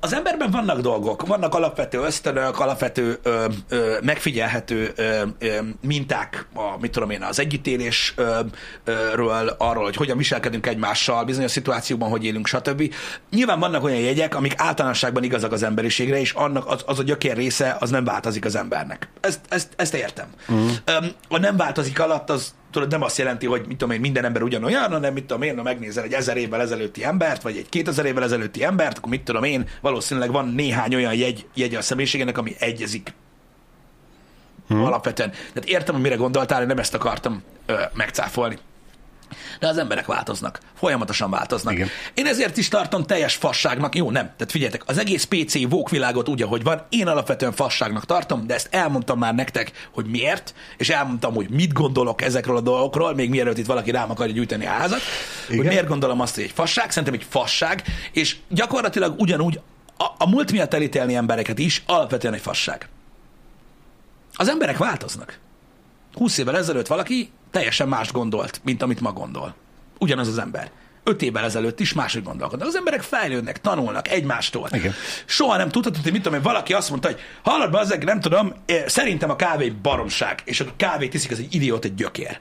az emberben vannak dolgok, vannak alapvető ösztönök, alapvető ö, ö, megfigyelhető ö, ö, minták, a, mit tudom én, az együttélésről, arról, hogy hogyan viselkedünk egymással, bizonyos szituációkban, hogy élünk, stb. Nyilván vannak olyan jegyek, amik általánosságban igazak az emberiségre, és annak az, az a gyökér része, az nem változik az embernek. Ezt, ezt, ezt értem. Uh-huh. A nem változik alatt, az tudod, nem azt jelenti, hogy mit tudom én, minden ember ugyanolyan, hanem mit tudom én, ha megnézel egy ezer évvel ezelőtti embert, vagy egy kétezer évvel ezelőtti embert, akkor mit tudom én, valószínűleg van néhány olyan jegy, jegy a személyiségének, ami egyezik. Hmm. Alapvetően. Tehát értem, hogy mire gondoltál, én nem ezt akartam ö, megcáfolni. De az emberek változnak. Folyamatosan változnak. Igen. Én ezért is tartom teljes fasságnak. Jó, nem. Tehát figyeljetek, az egész PC vókvilágot úgy, ahogy van, én alapvetően fasságnak tartom, de ezt elmondtam már nektek, hogy miért, és elmondtam, hogy mit gondolok ezekről a dolgokról, még mielőtt itt valaki rám akarja gyűjteni a házat, Igen. hogy miért gondolom azt, hogy egy fasság, szerintem egy fasság, és gyakorlatilag ugyanúgy a, a múlt miatt elítélni embereket is alapvetően egy fasság. Az emberek változnak. 20 évvel ezelőtt valaki teljesen más gondolt, mint amit ma gondol. Ugyanaz az ember. Öt évvel ezelőtt is máshogy gondolkodnak. Az emberek fejlődnek, tanulnak egymástól. Igen. Soha nem tudhatod, hogy mit tudom, én, valaki azt mondta, hogy hallod be, ezek nem tudom, eh, szerintem a kávé baromság, és a kávét iszik, az egy idiót, egy gyökér.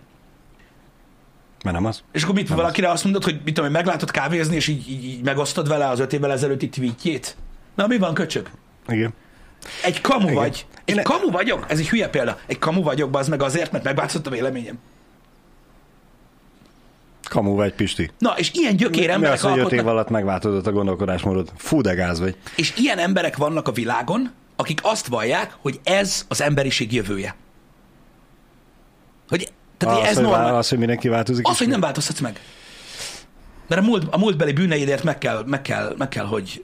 Mert nem az? És akkor mit valakire azt mondod, hogy mit tudom, én, meglátod kávézni, és így, így, így megosztod vele az öt évvel ezelőtti tweetjét? Na, mi van, köcsög? Igen. Egy kamu Igen. vagy. Egy Én- kamu vagyok? Ez egy hülye példa. Egy kamu vagyok, az meg azért, mert megváltozott a véleményem. Kamu vagy, Pisti. Na, és ilyen gyökér Mi emberek az, hogy öt év alatt megváltozott a gondolkodásmódod? Fú, de gáz vagy. és ilyen emberek vannak a világon, akik azt vallják, hogy ez az emberiség jövője. Hogy, tehát Az, ez hogy, normál. vál- az, hogy mindenki változik. Az, hogy nem változtatsz meg. Mert a, múlt, a múltbeli bűneidért meg kell, meg kell, meg kell hogy,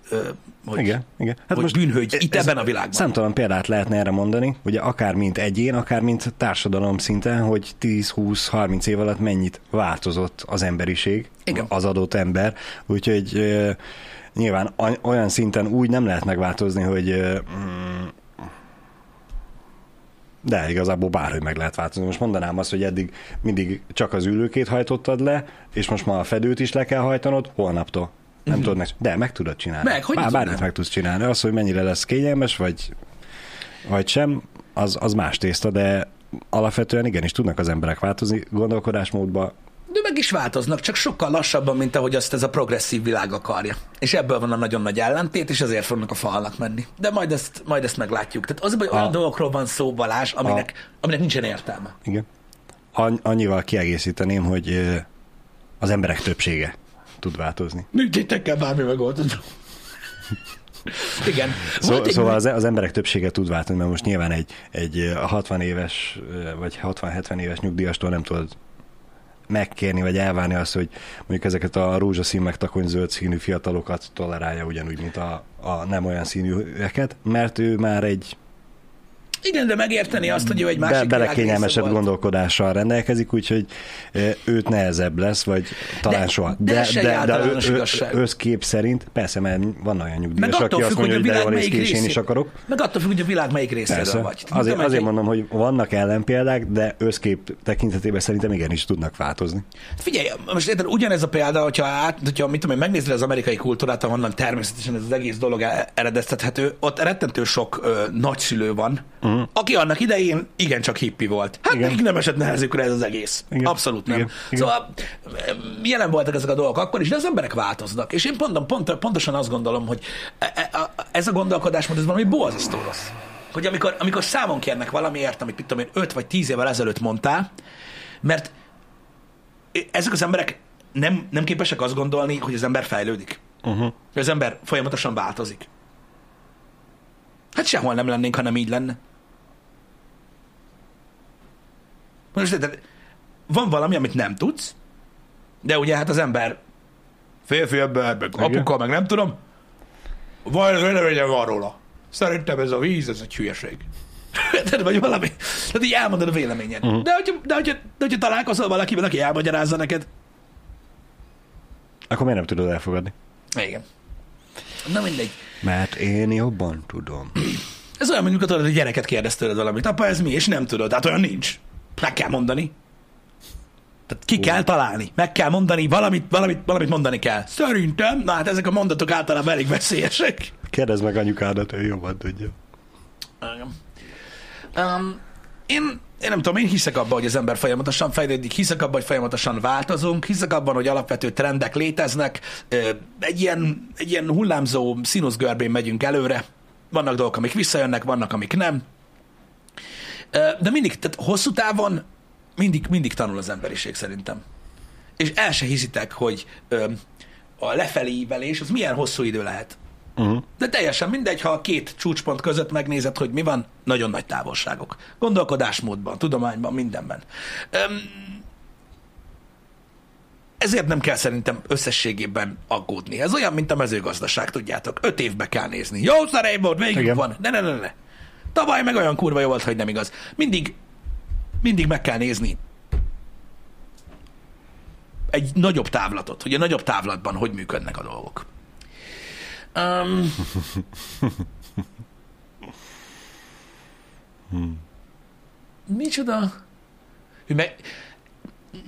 hogy, Igen, igen. hát hogy most bűnhődj itt ebben a világban. Számtalan példát lehetne erre mondani, ugye akár mint egyén, akár mint társadalom szinten, hogy 10-20-30 év alatt mennyit változott az emberiség, Igen. az adott ember, úgyhogy nyilván olyan szinten úgy nem lehet megváltozni, hogy mm, De igazából bárhogy meg lehet változni. Most mondanám azt, hogy eddig mindig csak az ülőkét hajtottad le, és most már a fedőt is le kell hajtanod, holnaptól. Nem uh-huh. tudod meg, de meg tudod csinálni. Meg, hogy Bár, bármit meg tudsz csinálni. Az, hogy mennyire lesz kényelmes, vagy, vagy sem, az, az más tészta, de alapvetően igenis tudnak az emberek változni gondolkodásmódba. De meg is változnak, csak sokkal lassabban, mint ahogy azt ez a progresszív világ akarja. És ebből van a nagyon nagy ellentét, és ezért fognak a falnak menni. De majd ezt, majd ezt meglátjuk. Tehát az, a baj, olyan A- dolgokról van szó, Balázs, aminek, aminek nincsen értelme. Igen. An- annyival kiegészíteném, hogy az emberek többsége tud változni. Kell bármi megoldani. Igen. Szó, egy szóval az, az emberek többsége tud változni, mert most nyilván egy, egy ö, 60 éves vagy 60-70 éves nyugdíjastól nem tudod megkérni, vagy elvárni azt, hogy mondjuk ezeket a rózsaszín meg takony zöld színű fiatalokat tolerálja ugyanúgy, mint a, a nem olyan színűeket, mert ő már egy Igen, de megérteni azt, hogy ő egy másik be, belekényelmesebb gondolkodással rendelkezik, úgyhogy őt nehezebb lesz, vagy talán De- soha. de egy általános ö- ö- igazság. összkép szerint, persze, mert van olyan nyugdíjas, aki függ, azt hogy mondja, a hogy de néz melyik ki, én is akarok. Meg attól függ, hogy a világ melyik részéről vagy. Tehát Azért, azért hogy- mondom, hogy vannak ellenpéldák, de összkép tekintetében szerintem igenis tudnak változni. Figyelj, most érted, ugyanez a példa, hogyha, át, hogyha mit tudom megnézed az amerikai kultúrát, ahonnan természetesen ez az egész dolog e- eredeztethető, ott rettentő sok ö, nagyszülő van, uh-huh. aki annak idején igencsak hippi volt. Hát Igen. nekik nem esett nehezükre ez az egész. Igen. Abszolút nem. Igen. Igen. Szóval jelen voltak ezek a dolgok akkor is, de az emberek változnak. És én pont, pont, pontosan azt gondolom, hogy e- e- ez a gondolkodásmód, ez valami borzasztó rossz. Hogy amikor, amikor számon kérnek valamiért, amit mit tudom én, 5 vagy 10 évvel ezelőtt mondtál, mert ezek az emberek nem, nem képesek azt gondolni, hogy az ember fejlődik. Uh-huh. Az ember folyamatosan változik. Hát sehol nem lennénk, ha nem így lenne. Most de van valami, amit nem tudsz, de ugye hát az ember férfi ember, meg apuka, meg nem tudom, vagy véleményem van róla. Szerintem ez a víz, ez egy hülyeség. Tehát vagy valami. Tehát így elmondod a véleményed. Uh-huh. De, hogyha, de, hogyha, de hogyha találkozol valakivel, aki elmagyarázza neked, Akkor miért nem tudod elfogadni? igen. Na mindegy. Mert én jobban tudom. Ez olyan, tudod, hogy gyereket kérdez tőled valamit. Apa, ez mi? És nem tudod. Hát olyan nincs. Meg kell mondani. Tehát ki kell találni. Meg kell mondani. Valamit, valamit, valamit mondani kell. Szerintem. Na hát ezek a mondatok általában elég veszélyesek. Kérdezd meg anyukádat, ő jobban tudja. Um, én, én nem tudom, én hiszek abban, hogy az ember folyamatosan fejlődik, hiszek abban, hogy folyamatosan változunk, hiszek abban, hogy alapvető trendek léteznek, egy ilyen, egy ilyen hullámzó színuszgörbén megyünk előre, vannak dolgok, amik visszajönnek, vannak, amik nem. De mindig, tehát hosszú távon mindig, mindig tanul az emberiség szerintem. És el se hiszitek, hogy a lefelé ívelés az milyen hosszú idő lehet. Uh-huh. De teljesen mindegy, ha a két csúcspont között megnézed, hogy mi van, nagyon nagy távolságok. Gondolkodásmódban, tudományban, mindenben. Öm, ezért nem kell szerintem összességében aggódni. Ez olyan, mint a mezőgazdaság, tudjátok. Öt évbe kell nézni. Jó szerény volt, végig Igen. van. Ne, ne, ne, ne. Tavaly meg olyan kurva jó volt, hogy nem igaz. Mindig, mindig meg kell nézni egy nagyobb távlatot, hogy a nagyobb távlatban hogy működnek a dolgok. Um, Micsoda? Hogy Meg,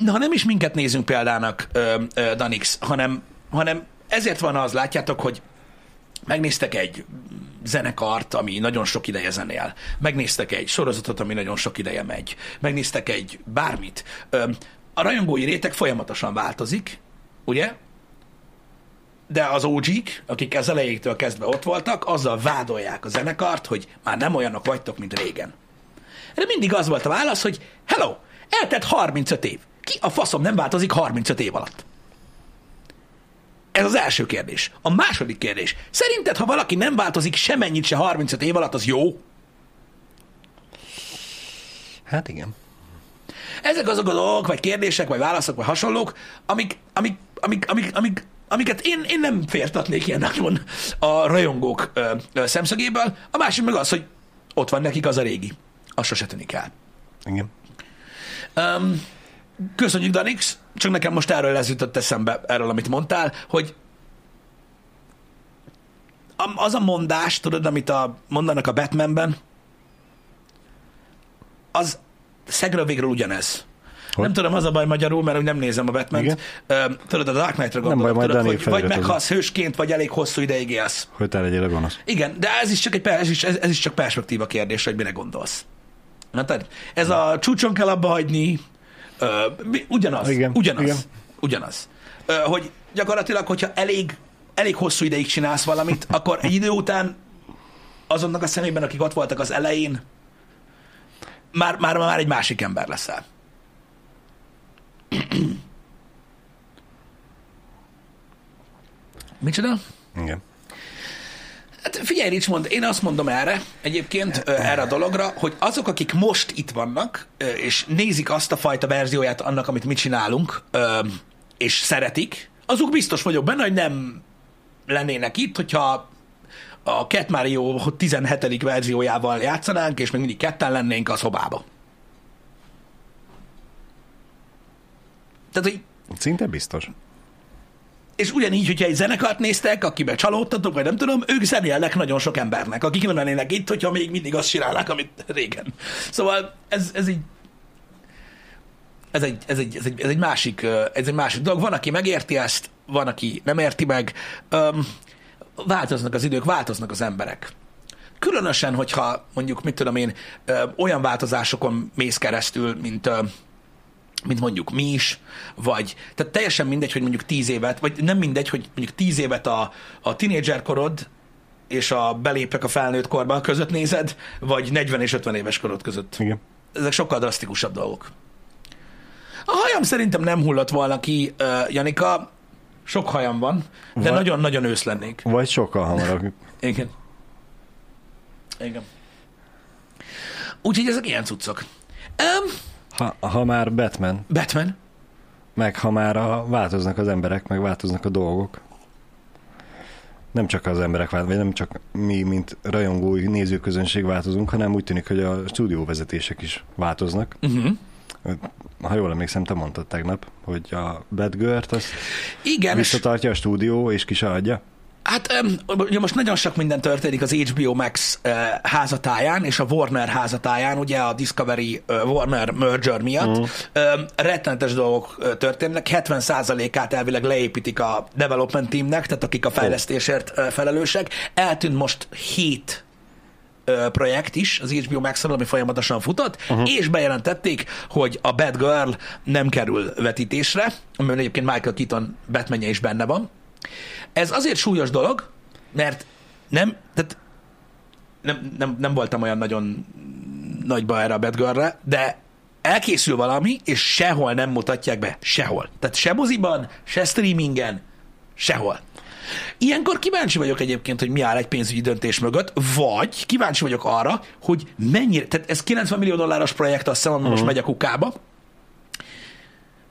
ha nem is minket nézünk példának, ö, ö, Danix, hanem, hanem ezért van az, látjátok, hogy megnéztek egy zenekart, ami nagyon sok ideje zenél, megnéztek egy sorozatot, ami nagyon sok ideje megy, megnéztek egy bármit. A rajongói réteg folyamatosan változik, ugye? de az og akik az elejétől kezdve ott voltak, azzal vádolják a zenekart, hogy már nem olyanok vagytok, mint régen. Erre mindig az volt a válasz, hogy hello, eltett 35 év. Ki a faszom nem változik 35 év alatt? Ez az első kérdés. A második kérdés. Szerinted, ha valaki nem változik semennyit se 35 év alatt, az jó? Hát igen. Ezek azok a dolgok, vagy kérdések, vagy válaszok, vagy hasonlók, amik, amik, amik, amik, amik amiket én, én nem fértatnék ilyen nagyon a rajongók ö, ö, szemszögéből. A másik meg az, hogy ott van nekik az a régi. Azt sose tűnik el. Igen. Um, köszönjük, Danix, csak nekem most erről ez jutott eszembe, erről, amit mondtál, hogy az a mondás, tudod, amit a, mondanak a Batmanben, az szegről végről ugyanez. Hogy? Nem tudom, az a baj magyarul, mert nem nézem a batman. Tudod, a Dark Knight-ra baj, gondolok, majd tudod, Dani hogy vagy meghalsz hősként, vagy elég hosszú ideig élsz. Hogy te legyél a gonosz. Igen, de ez is csak egy ez is, ez, ez is csak perspektíva kérdés, hogy mire gondolsz. Na, tehát ez a csúcson kell abba hagyni, ugyanaz, Igen, ugyanaz, igen. ugyanaz. Hogy gyakorlatilag, hogyha elég, elég hosszú ideig csinálsz valamit, akkor egy idő után azonnak a szemében, akik ott voltak az elején, már, már, már egy másik ember leszel. Micsoda? Igen. Hát figyelj, Richmond, én azt mondom erre, egyébként erre a dologra, hogy azok, akik most itt vannak, és nézik azt a fajta verzióját annak, amit mi csinálunk, és szeretik, azok biztos vagyok benne, hogy nem lennének itt, hogyha a Cat Mario 17. verziójával játszanánk, és még mindig ketten lennénk a szobába. Tehát, hogy Szinte biztos. És ugyanígy, hogyha egy zenekart néztek, akiben csalódtatok, vagy nem tudom, ők zenélnek nagyon sok embernek, akik nem lennének itt, hogyha még mindig azt csinálnák, amit régen. Szóval ez, ez így ez egy, ez, egy, ez, egy, ez, egy másik, ez egy másik dolog. Van, aki megérti ezt, van, aki nem érti meg. Öm, változnak az idők, változnak az emberek. Különösen, hogyha mondjuk, mit tudom én, ö, olyan változásokon mész keresztül, mint ö, mint mondjuk mi is, vagy, tehát teljesen mindegy, hogy mondjuk tíz évet, vagy nem mindegy, hogy mondjuk tíz évet a, a tínédzser korod és a belépek a felnőtt korban között nézed, vagy 40 és 50 éves korod között. Igen. Ezek sokkal drasztikusabb dolgok. A hajam szerintem nem hullott volna ki, uh, Janika, sok hajam van, de Vagy- nagyon-nagyon ősz lennék. Vagy sokkal hamarabb. Igen. Igen. Úgyhogy ezek ilyen cuccok. Um, Ha, ha már Batman, Batman. meg ha már a, változnak az emberek, meg változnak a dolgok. Nem csak az emberek változnak, vagy nem csak mi, mint rajongói nézőközönség változunk, hanem úgy tűnik, hogy a stúdióvezetések is változnak. Uh-huh. Ha jól emlékszem, te mondtad tegnap, hogy a Batgirl-t azt Igen, visszatartja a stúdió, és ki se adja. Hát ugye most nagyon sok minden történik az HBO Max uh, házatáján és a Warner házatáján, ugye a Discovery uh, Warner merger miatt. Um, rettenetes dolgok uh, történnek, 70%-át elvileg leépítik a development teamnek, tehát akik a fejlesztésért uh, felelősek. Eltűnt most 7 ö, projekt is az HBO max ami folyamatosan futott, uh-huh. és bejelentették, hogy a Bad Girl nem kerül vetítésre, amiben egyébként Michael Keaton Batmanje is benne van. Ez azért súlyos dolog, mert nem, tehát nem, nem, nem voltam olyan nagyon nagyba erre a Bad Girl-re, de elkészül valami, és sehol nem mutatják be. Sehol. Tehát se moziban, se streamingen, sehol. Ilyenkor kíváncsi vagyok egyébként, hogy mi áll egy pénzügyi döntés mögött, vagy kíváncsi vagyok arra, hogy mennyire, tehát ez 90 millió dolláros projekt, azt hiszem, ami most megy a kukába.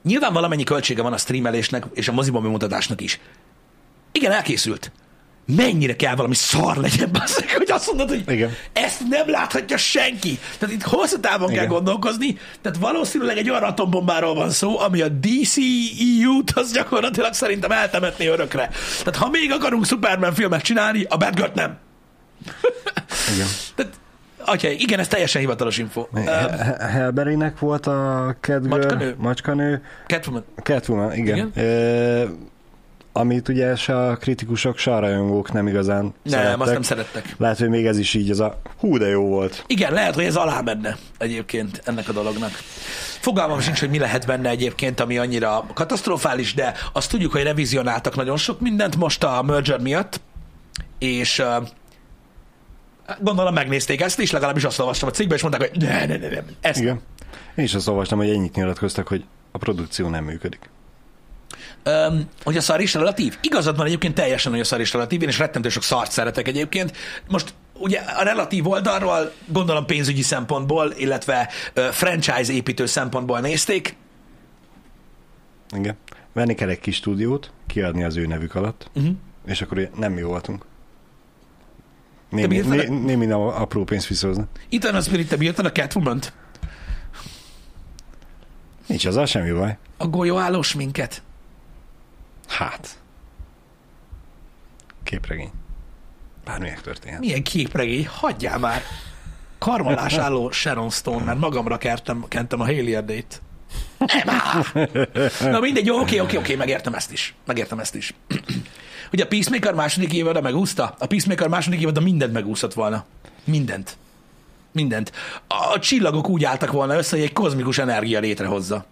Nyilván valamennyi költsége van a streamelésnek és a moziban bemutatásnak is. Igen, elkészült. Mennyire kell valami szar legyen, basszeg, hogy azt mondod, hogy Igen. ezt nem láthatja senki. Tehát itt hosszú távon kell Igen. gondolkozni, tehát valószínűleg egy olyan atombombáról van szó, ami a DCEU-t az gyakorlatilag szerintem eltemetné örökre. Tehát ha még akarunk Superman filmet csinálni, a Batgirl nem. Igen. Tehát, atya, igen, ez teljesen hivatalos info. Helberinek volt a Catgirl, Macskanő. macskanő Catwoman. Catwoman, igen. Igen. igen. Amit ugye se a kritikusok, se a rajongók nem igazán Nem, szerettek. azt nem szerettek. Lehet, hogy még ez is így az a hú, de jó volt. Igen, lehet, hogy ez alá menne egyébként ennek a dolognak. Fogalmam sincs, hogy mi lehet benne egyébként, ami annyira katasztrofális, de azt tudjuk, hogy revizionáltak nagyon sok mindent most a merger miatt, és uh, gondolom megnézték ezt is, legalábbis azt olvastam a cikkben, és mondták, hogy ne, ne, ne, ne ezt Igen. Én is azt olvastam, hogy ennyit nyilatkoztak, hogy a produkció nem működik. Um, hogy a szar is relatív? Igazad van egyébként teljesen, hogy a szar is relatív, én is rettentő sok szart szeretek egyébként. Most ugye a relatív oldalról gondolom pénzügyi szempontból, illetve uh, franchise építő szempontból nézték. Igen. Venni kell egy kis stúdiót, kiadni az ő nevük alatt, Uh-huh. és akkor nem mi voltunk. Némi, né, némi apró pénzt visszahozni. Itt a Spirit, te bírtad a Catwoman-t? Nincs azzal semmi baj. A golyóállós minket? Hát. Képregény. Bármilyek történhet. Milyen képregény? Hagyjál már! karmalás álló Sharon Stone, mert magamra kertem, kentem a Haley Erdét. Nem áll. Na mindegy, jó, oké, oké, oké, megértem ezt is. Megértem ezt is. Ugye a Peacemaker második évada megúszta? A Peacemaker második évada mindent megúszott volna. Mindent. Mindent. A csillagok úgy álltak volna össze, hogy egy kozmikus energia létrehozza.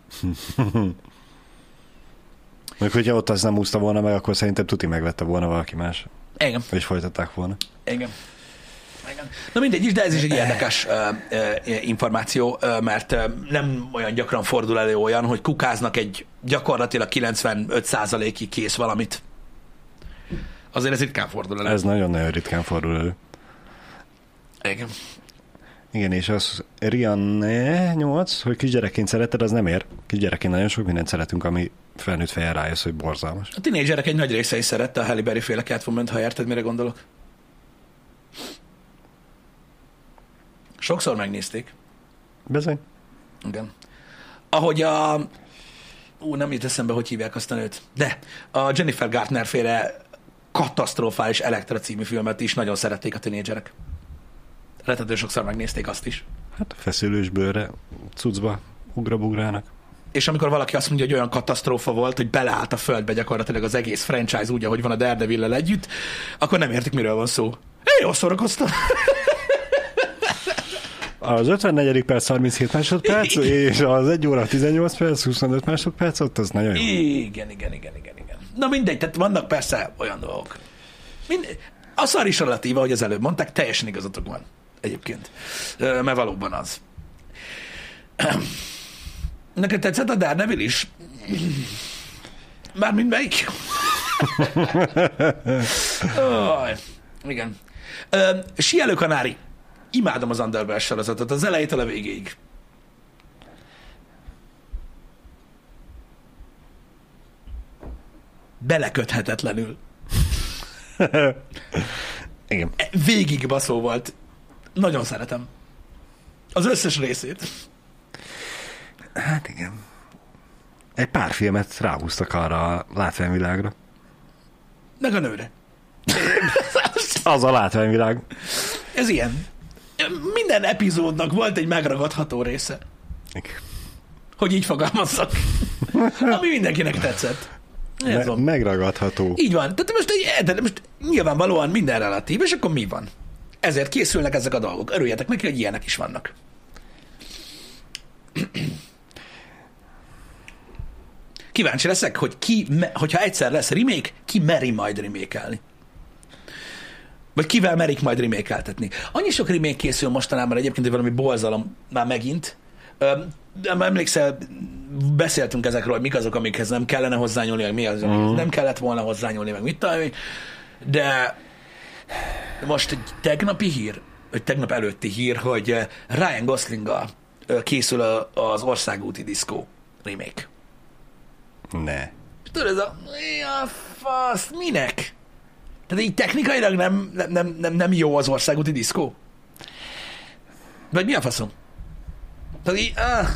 Még hogyha ott az nem úszta volna meg, akkor szerintem tuti megvette volna valaki más. Igen. És folytatták volna. Igen. Igen. Na mindegy is, de ez is egy érdekes uh, uh, információ, uh, mert uh, nem olyan gyakran fordul elő olyan, hogy kukáznak egy gyakorlatilag 95%-ig kész valamit. Azért ez ritkán fordul elő. Ez nagyon-nagyon ritkán fordul elő. Igen. Igen, és az Rianne 8, hogy kisgyerekként szereted, az nem ér. Kisgyerekként nagyon sok mindent szeretünk, ami felnőtt fejjel rájössz, hogy borzalmas. A tinédzserek egy nagy része is szerette a Halle Berry féle Catwoman-t, ha érted, mire gondolok. Sokszor megnézték. Bizony. Igen. Ahogy a... Ú, nem jut eszembe, hogy hívják azt a nőt. De a Jennifer Gartner féle katasztrofális Elektra című filmet is nagyon szerették a tinédzserek. Rettető sokszor megnézték azt is. Hát a feszülős bőre, cuccba, ugrabugrának. És amikor valaki azt mondja, hogy olyan katasztrófa volt, hogy beleállt a földbe gyakorlatilag az egész franchise úgy, ahogy van a daredevil együtt, akkor nem értik, miről van szó. Én jól szórakoztam. Az 54. perc 37 másodperc, és az 1 óra 18 perc, 25 másodperc, ott az nagyon jó. Igen, igen, igen, igen, igen. Na mindegy, tehát vannak persze olyan dolgok. Mind, a szar is relatíva, hogy az előbb mondták, teljesen igazatok van egyébként. Mert valóban az. Neked tetszett a Daredevil is? Mármint melyik? oh, igen. Ö, Sielő Kanári. Imádom az Underwear sorozatot, az elejétől a végéig. Beleköthetetlenül. Igen. Végig baszó volt. Nagyon szeretem. Az összes részét. Hát igen. Egy pár filmet ráhúztak arra a látványvilágra. Meg a nőre. Az a látványvilág. Ez ilyen. Minden epizódnak volt egy megragadható része. Igen. Hogy így fogalmazzak. Ami mindenkinek tetszett. Ez Me- van. megragadható. Így van. Tehát most, de most nyilvánvalóan minden relatív, és akkor mi van? Ezért készülnek ezek a dolgok. Örüljetek neki, hogy ilyenek is vannak. Kíváncsi leszek, hogy ki, hogyha egyszer lesz remake, ki meri majd remékelni. Vagy kivel merik majd remékeltetni. Annyi sok remake készül mostanában egyébként, hogy valami bolzalom már megint. De emlékszel, beszéltünk ezekről, hogy mik azok, amikhez nem kellene hozzányúlni, meg mi az, amikhez nem kellett volna hozzányúlni, meg mit tudom, de most egy tegnapi hír, vagy tegnap előtti hír, hogy Ryan Goslinggal készül az országúti diszkó remake. Ne. Tudod, ez a... Mi a fasz? Minek? Tehát így technikailag nem, nem, nem, nem, nem jó az országúti diszkó? Vagy mi a faszom? Tehát így... Ah.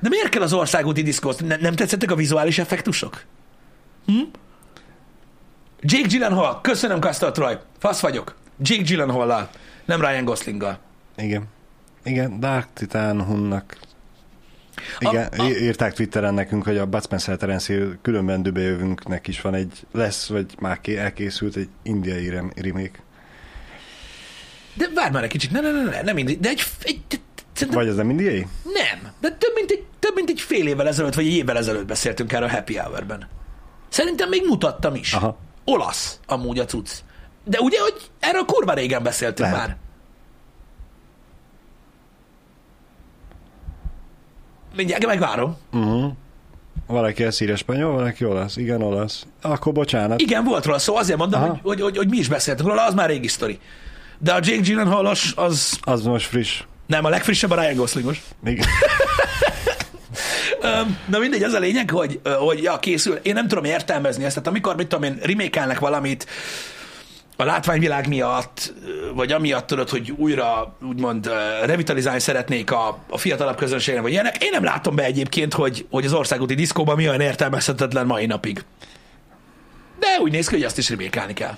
De miért kell az országúti diszkó? Ne, nem tetszettek a vizuális effektusok? Hm? Jake Gyllenhaal. Köszönöm, Castor Troy. Fasz vagyok. Jake Gyllenhaal-lal. Nem Ryan Goslinggal. Igen. Igen, Dark Titan Hunnak. Igen, A- a- írták Twitteren nekünk, hogy a Bud Spencer Terence Hill különben dübejövünknek is van egy, lesz, vagy már ké- elkészült egy indiai rem- remake. De várj már egy kicsit. Ne, ne, ne, ne, nem mindig. De egy, egy, szerintem Vagy ez nem indiai? Nem, de több mint, egy, több mint egy fél évvel ezelőtt, vagy egy évvel ezelőtt beszéltünk erről a Happy Hour-ben. Szerintem még mutattam is. Aha. Olasz amúgy a cucc. De ugye, hogy erről kurva régen beszéltünk Lehet. már. Mindjárt megvárom. Uh-huh. Valaki ezt írja spanyol, valaki olasz. Igen, olasz. Akkor bocsánat. Igen, volt róla szó, azért mondom, hogy, hogy, hogy, hogy, mi is beszéltünk róla, az már régi sztori. De a Jake gyllenhaal az Az most friss. nem, a legfrissebb a Ryan Goslingos. Igen. Öm, Na mindegy, az a lényeg, hogy, hogy ja, készül. Én nem tudom értelmezni ezt. Tehát amikor, mit tudom én, remékelnek valamit a látványvilág miatt, vagy amiatt tudod, hogy újra úgymond revitalizálni szeretnék a, a fiatalabb közönségnek, vagy ilyenek, én nem látom be egyébként, hogy, hogy az országúti diszkóban mi olyan értelmezhetetlen mai napig. De úgy néz ki, hogy azt is remékelni kell.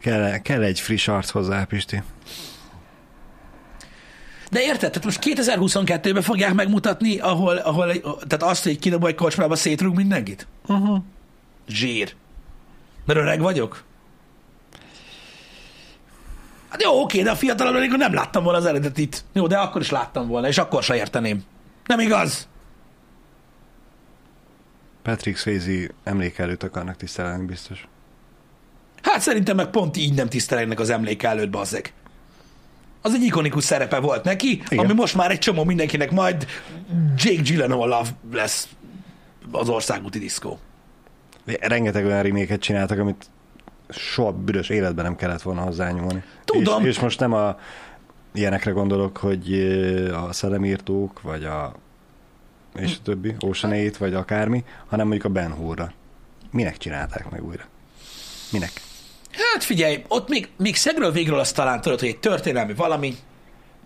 Kell, kell egy friss arc hozzá, Pisti. De érted, tehát most 2022-ben fogják megmutatni, ahol, ahol tehát azt, hogy kidobol egy kocsmába szétrúg mindenkit? Uh-huh. Zsír. Mert öreg vagyok? Hát jó, oké, de a fiatalabb amikor nem láttam volna az eredetit. Jó, de akkor is láttam volna, és akkor se érteném. Nem igaz? Patrick Swayze emléke előtt akarnak tisztelni, biztos. Hát szerintem meg pont így nem tisztelegnek az emléke előtt, bazzeg. Az egy ikonikus szerepe volt neki, Igen. ami most már egy csomó mindenkinek majd Jake Gyllenhaal lesz az országúti diszkó. Rengeteg olyan reméket csináltak, amit soha büdös életben nem kellett volna hozzányúlni. Tudom. És, és most nem a ilyenekre gondolok, hogy a szellemírtók, vagy a és a többi, Ocean 8, vagy akármi, hanem mondjuk a Ben Hur-ra. Minek csinálták meg újra? Minek? Hát figyelj, ott még, még szegről végről azt talán tudod, hogy egy történelmi valami,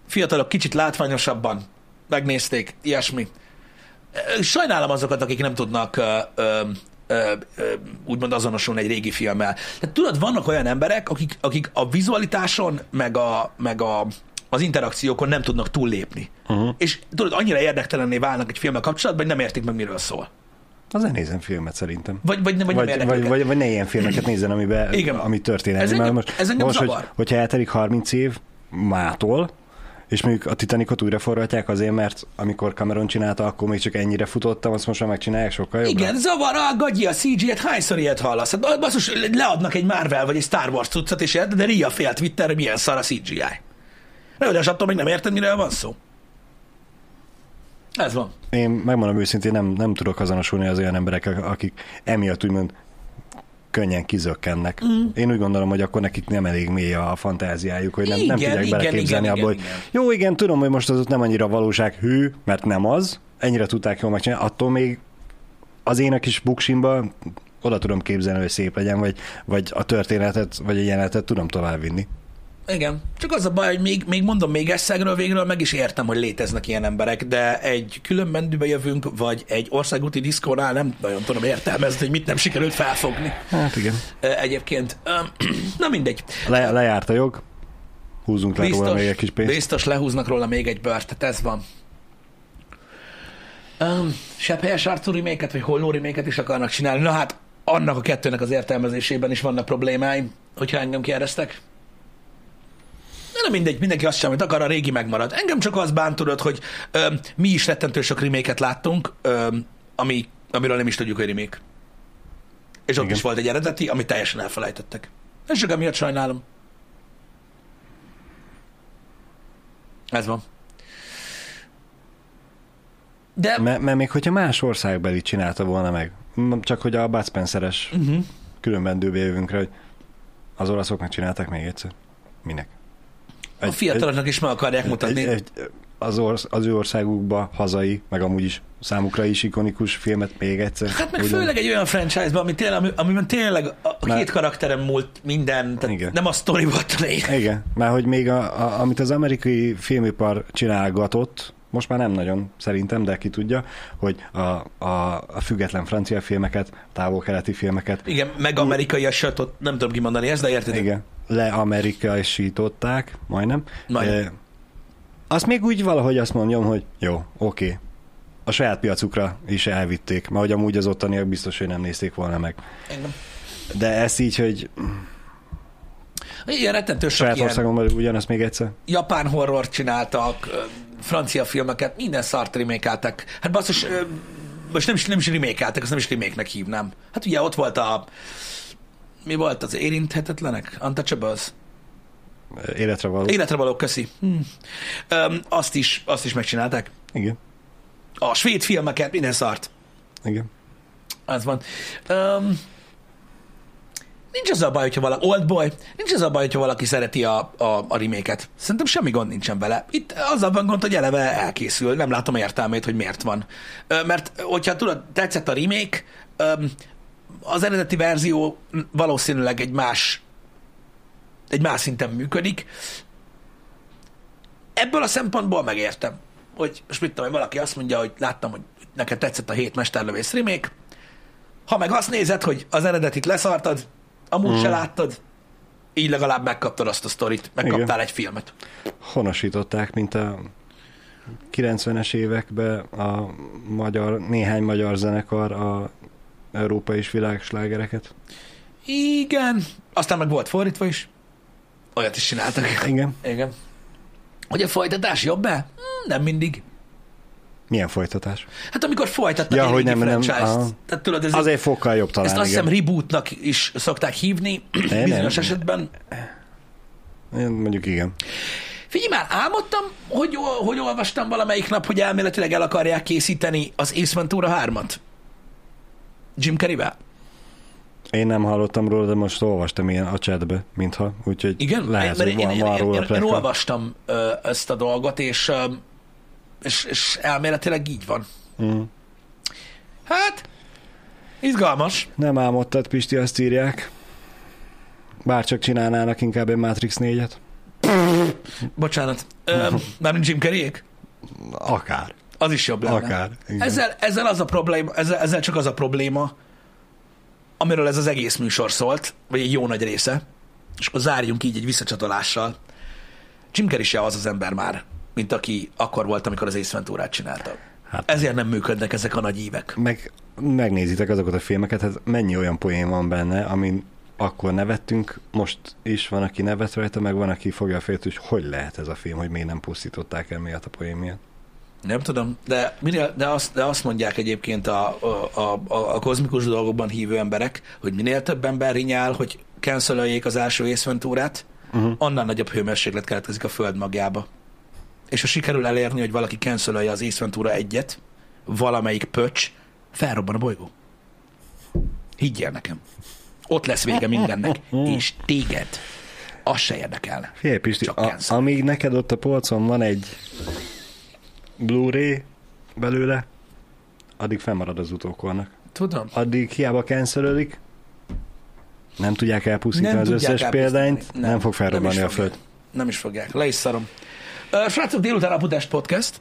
fiatalok kicsit látványosabban megnézték, ilyesmi. Sajnálom azokat, akik nem tudnak ö, ö, ö, ö, úgymond azonosulni egy régi filmmel. Tehát tudod, vannak olyan emberek, akik, akik a vizualitáson, meg, a, meg a, az interakciókon nem tudnak túllépni. Uh-huh. És tudod, annyira érdektelenné válnak egy filmmel kapcsolatban, hogy nem értik meg, miről szól. Az nézem filmet szerintem. Vagy, vagy, vagy, vagy, vagy, vagy, vagy, ne ilyen filmeket nézzen, amiben, Igen. ami történelmi. Ez engem, most, ez engem most hogy, zavar. hogyha eltelik 30 év mától, és mondjuk a Titanicot újra forgatják azért, mert amikor Cameron csinálta, akkor még csak ennyire futottam, azt most már megcsinálják sokkal jobban. Igen, zavar a gagyi a CG-et, hányszor ilyet hallasz? Hát basszus, leadnak egy Marvel vagy egy Star Wars cuccot, és de Ria fél Twitterre, milyen szar a CGI. De attól még nem érted, miről van szó. Ez van. Én megmondom őszintén, nem, nem tudok azonosulni az olyan emberek, akik emiatt úgymond könnyen kizökkennek. Mm. Én úgy gondolom, hogy akkor nekik nem elég mély a fantáziájuk, hogy nem, Igen, nem tudják igen, beleképzelni igen, abba, igen, hogy igen. jó, igen, tudom, hogy most az ott nem annyira valóság hű, mert nem az, ennyire tudták jól megcsinálni, attól még az én a kis buksimba oda tudom képzelni, hogy szép legyen, vagy, vagy a történetet, vagy a jelenetet tudom továbbvinni. Igen. Csak az a baj, hogy még, még mondom, még eszegről végről meg is értem, hogy léteznek ilyen emberek, de egy külön mendőbe jövünk, vagy egy országúti diszkónál nem nagyon tudom értelmezni, hogy mit nem sikerült felfogni. Hát igen. Egyébként, na mindegy. Le, lejárt a jog, húzunk le róla még egy kis pénzt. biztos lehúznak róla még egy bört, tehát ez van. Um, Sebb helyes arcú reméket, vagy holnó reméket is akarnak csinálni. Na hát, annak a kettőnek az értelmezésében is vannak problémáim, hogyha engem kérdeztek. Nem mindegy, mindenki azt sem, amit akar, a régi megmarad. Engem csak az bánt, tudod, hogy ö, mi is rettentő sok reméket láttunk, ö, ami, amiről nem is tudjuk, hogy remake. És ott Igen. is volt egy eredeti, amit teljesen elfelejtettek. És csak emiatt sajnálom. Ez van. De Mert, mert még hogyha más országbeli csinálta volna meg, csak hogy a Bud Spencer-es uh-huh. különben dőbe jövünk rá, hogy az olaszok megcsinálták még egyszer. Minek? A fiataloknak is meg akarják mutatni. Egy, egy, az, orsz, az ő országukba hazai, meg amúgy is számukra is ikonikus filmet még egyszer. Hát meg Ugyan- főleg egy olyan franchise-ban, ami tényleg, ami, amiben tényleg a két karakterem múlt minden, tehát Igen. nem a sztori volt a lényeg. Igen, mert hogy még a, a, amit az amerikai filmipar csinálgatott, most már nem nagyon szerintem, de ki tudja, hogy a, a, a független francia filmeket, távol-keleti filmeket, Igen, meg amerikai ott nem tudom kimondani ezt, de érted? igen, leamerikai-sították, majdnem. Majdnem. E, azt még úgy valahogy azt mondjam, hogy jó, oké. A saját piacukra is elvitték, mert hogy amúgy az ottaniak biztos, hogy nem nézték volna meg. Engem. De ezt így, hogy Igen, rettentő sok saját ilyen országomban ugyanazt még egyszer. japán horror csináltak, francia filmeket, minden szart remékeltek. Hát basszus, most nem is, nem is remékeltek, azt nem is reméknek hívnám. Hát ugye ott volt a mi volt az érinthetetlenek? Untouchables? Életre való. Életre való, köszi. Hm. Öm, azt, is, azt is megcsinálták. Igen, A svéd filmeket, minden szart. igen. Az van. Um, nincs az a baj, hogyha valaki, Oldboy, nincs az a baj, hogyha valaki szereti a, a, a reméket. Szerintem semmi gond nincsen vele. Itt az a van gond, hogy eleve elkészül. Nem látom értelmét, hogy miért van. Mert hogyha tudod, tetszett a remake, öm, az eredeti verzió valószínűleg egy más egy más szinten működik. Ebből a szempontból megértem, hogy most mit tudom, valaki azt mondja, hogy láttam, hogy neked tetszett a hét mesterlövész remake, ha meg azt nézed, hogy az eredetit leszartad, amúgy mm. se láttad, Így legalább megkaptad azt a sztorit, megkaptál Igen. egy filmet. Honosították, mint a 90-es években a magyar, néhány magyar zenekar a Európa és világslágereket. Igen. Aztán meg volt fordítva is. Olyat is csináltak. Igen. Igen. Hogy a folytatás jobb-e? Hmm, Nem mindig. Milyen folytatás? Hát amikor folytatnak Ja, egy hogy nem- nem. Tehát tudod, ez Azért fokkal jobb talán, ezt azt hiszem rebootnak is szokták hívni nem. bizonyos esetben. Én Mondjuk igen. Figyelj már, álmodtam, hogy, hogy olvastam valamelyik nap, hogy elméletileg el akarják készíteni az Ace Ventura 3-at. Jim Carrey-vel. Én nem hallottam róla, de most olvastam ilyen a chatbe, mintha, úgyhogy Igen? lehet, Mert hogy én, van, én, van én, róla én, én olvastam ö, ezt a dolgot, és, ö, és, és elméletileg így van. Mm. Hát, izgalmas. Nem álmodtad, Pisti, azt írják. Bárcsak csinálnának inkább egy Matrix 4-et. Bocsánat. Ö, Mármint Jim Carreyék? Akár. Az is jobb lenne. Akár. Igen. Ezzel, ezzel, az a probléma, ezzel, ezzel csak az a probléma, amiről ez az egész műsor szólt, vagy egy jó nagy része, és akkor zárjunk így egy visszacsatolással. Jim Carrey se az az ember már, mint aki akkor volt, amikor az Ace Venturát csinálta. Hát- Ezért nem működnek ezek a nagy ívek. Meg megnézitek azokat a filmeket, hát mennyi olyan poén van benne, amin akkor nevettünk, most is van, aki nevet rajta, meg van, aki fogja a fejét, hogy hogy lehet ez a film, hogy miért nem pusztították el miatt a poén miatt. Nem tudom, de, minél, de, azt, de azt mondják egyébként a, a, a, a, kozmikus dolgokban hívő emberek, hogy minél több ember rinyál, hogy cancelöljék az első Ace Venturát, uh-huh. annál nagyobb hőmérséklet keletkezik a föld magjába. És ha sikerül elérni, hogy valaki cancelölje az Ace Ventura egyet, valamelyik pöcs, felrobban a bolygó. Higgyél nekem. Ott lesz vége mindennek, és téged az se érdekelne. Figyelj, Pisti, a, amíg neked ott a polcon van egy Blu-ray belőle, addig fennmarad az utókornak. Tudom. Addig hiába cancelölik, nem tudják elpusztítani Nem az tudják összes példányt, nem, nem fog felrobbanni is a föld. Nem is fogják. Le is szarom. Uh, srácok, délután a Budapest Podcast.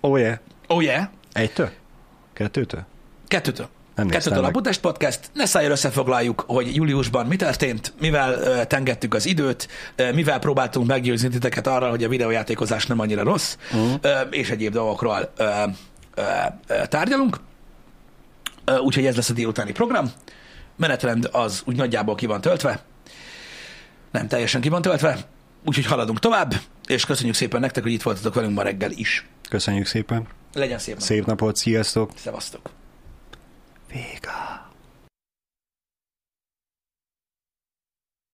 Oh yeah. Oh yeah. Egytől? Kettőtől? Kettőtől. Nem Kettőtől a meg. Budapest Podcast. Ne szálljon összefoglaljuk, hogy júliusban mi történt, mivel uh, tengettük az időt, uh, mivel próbáltunk meggyőzni titeket arra, hogy a videójátékozás nem annyira rossz, uh-huh. uh, és egyéb dolgokról uh, uh, uh, tárgyalunk. Uh, úgyhogy ez lesz a délutáni program. Menetrend az úgy nagyjából ki van töltve. Nem teljesen ki van töltve. Úgyhogy haladunk tovább, és köszönjük szépen nektek, hogy itt voltatok velünk ma reggel is. Köszönjük szépen. Legyen szép nap. Szép napot, sziasztok. Szevasztok. 映画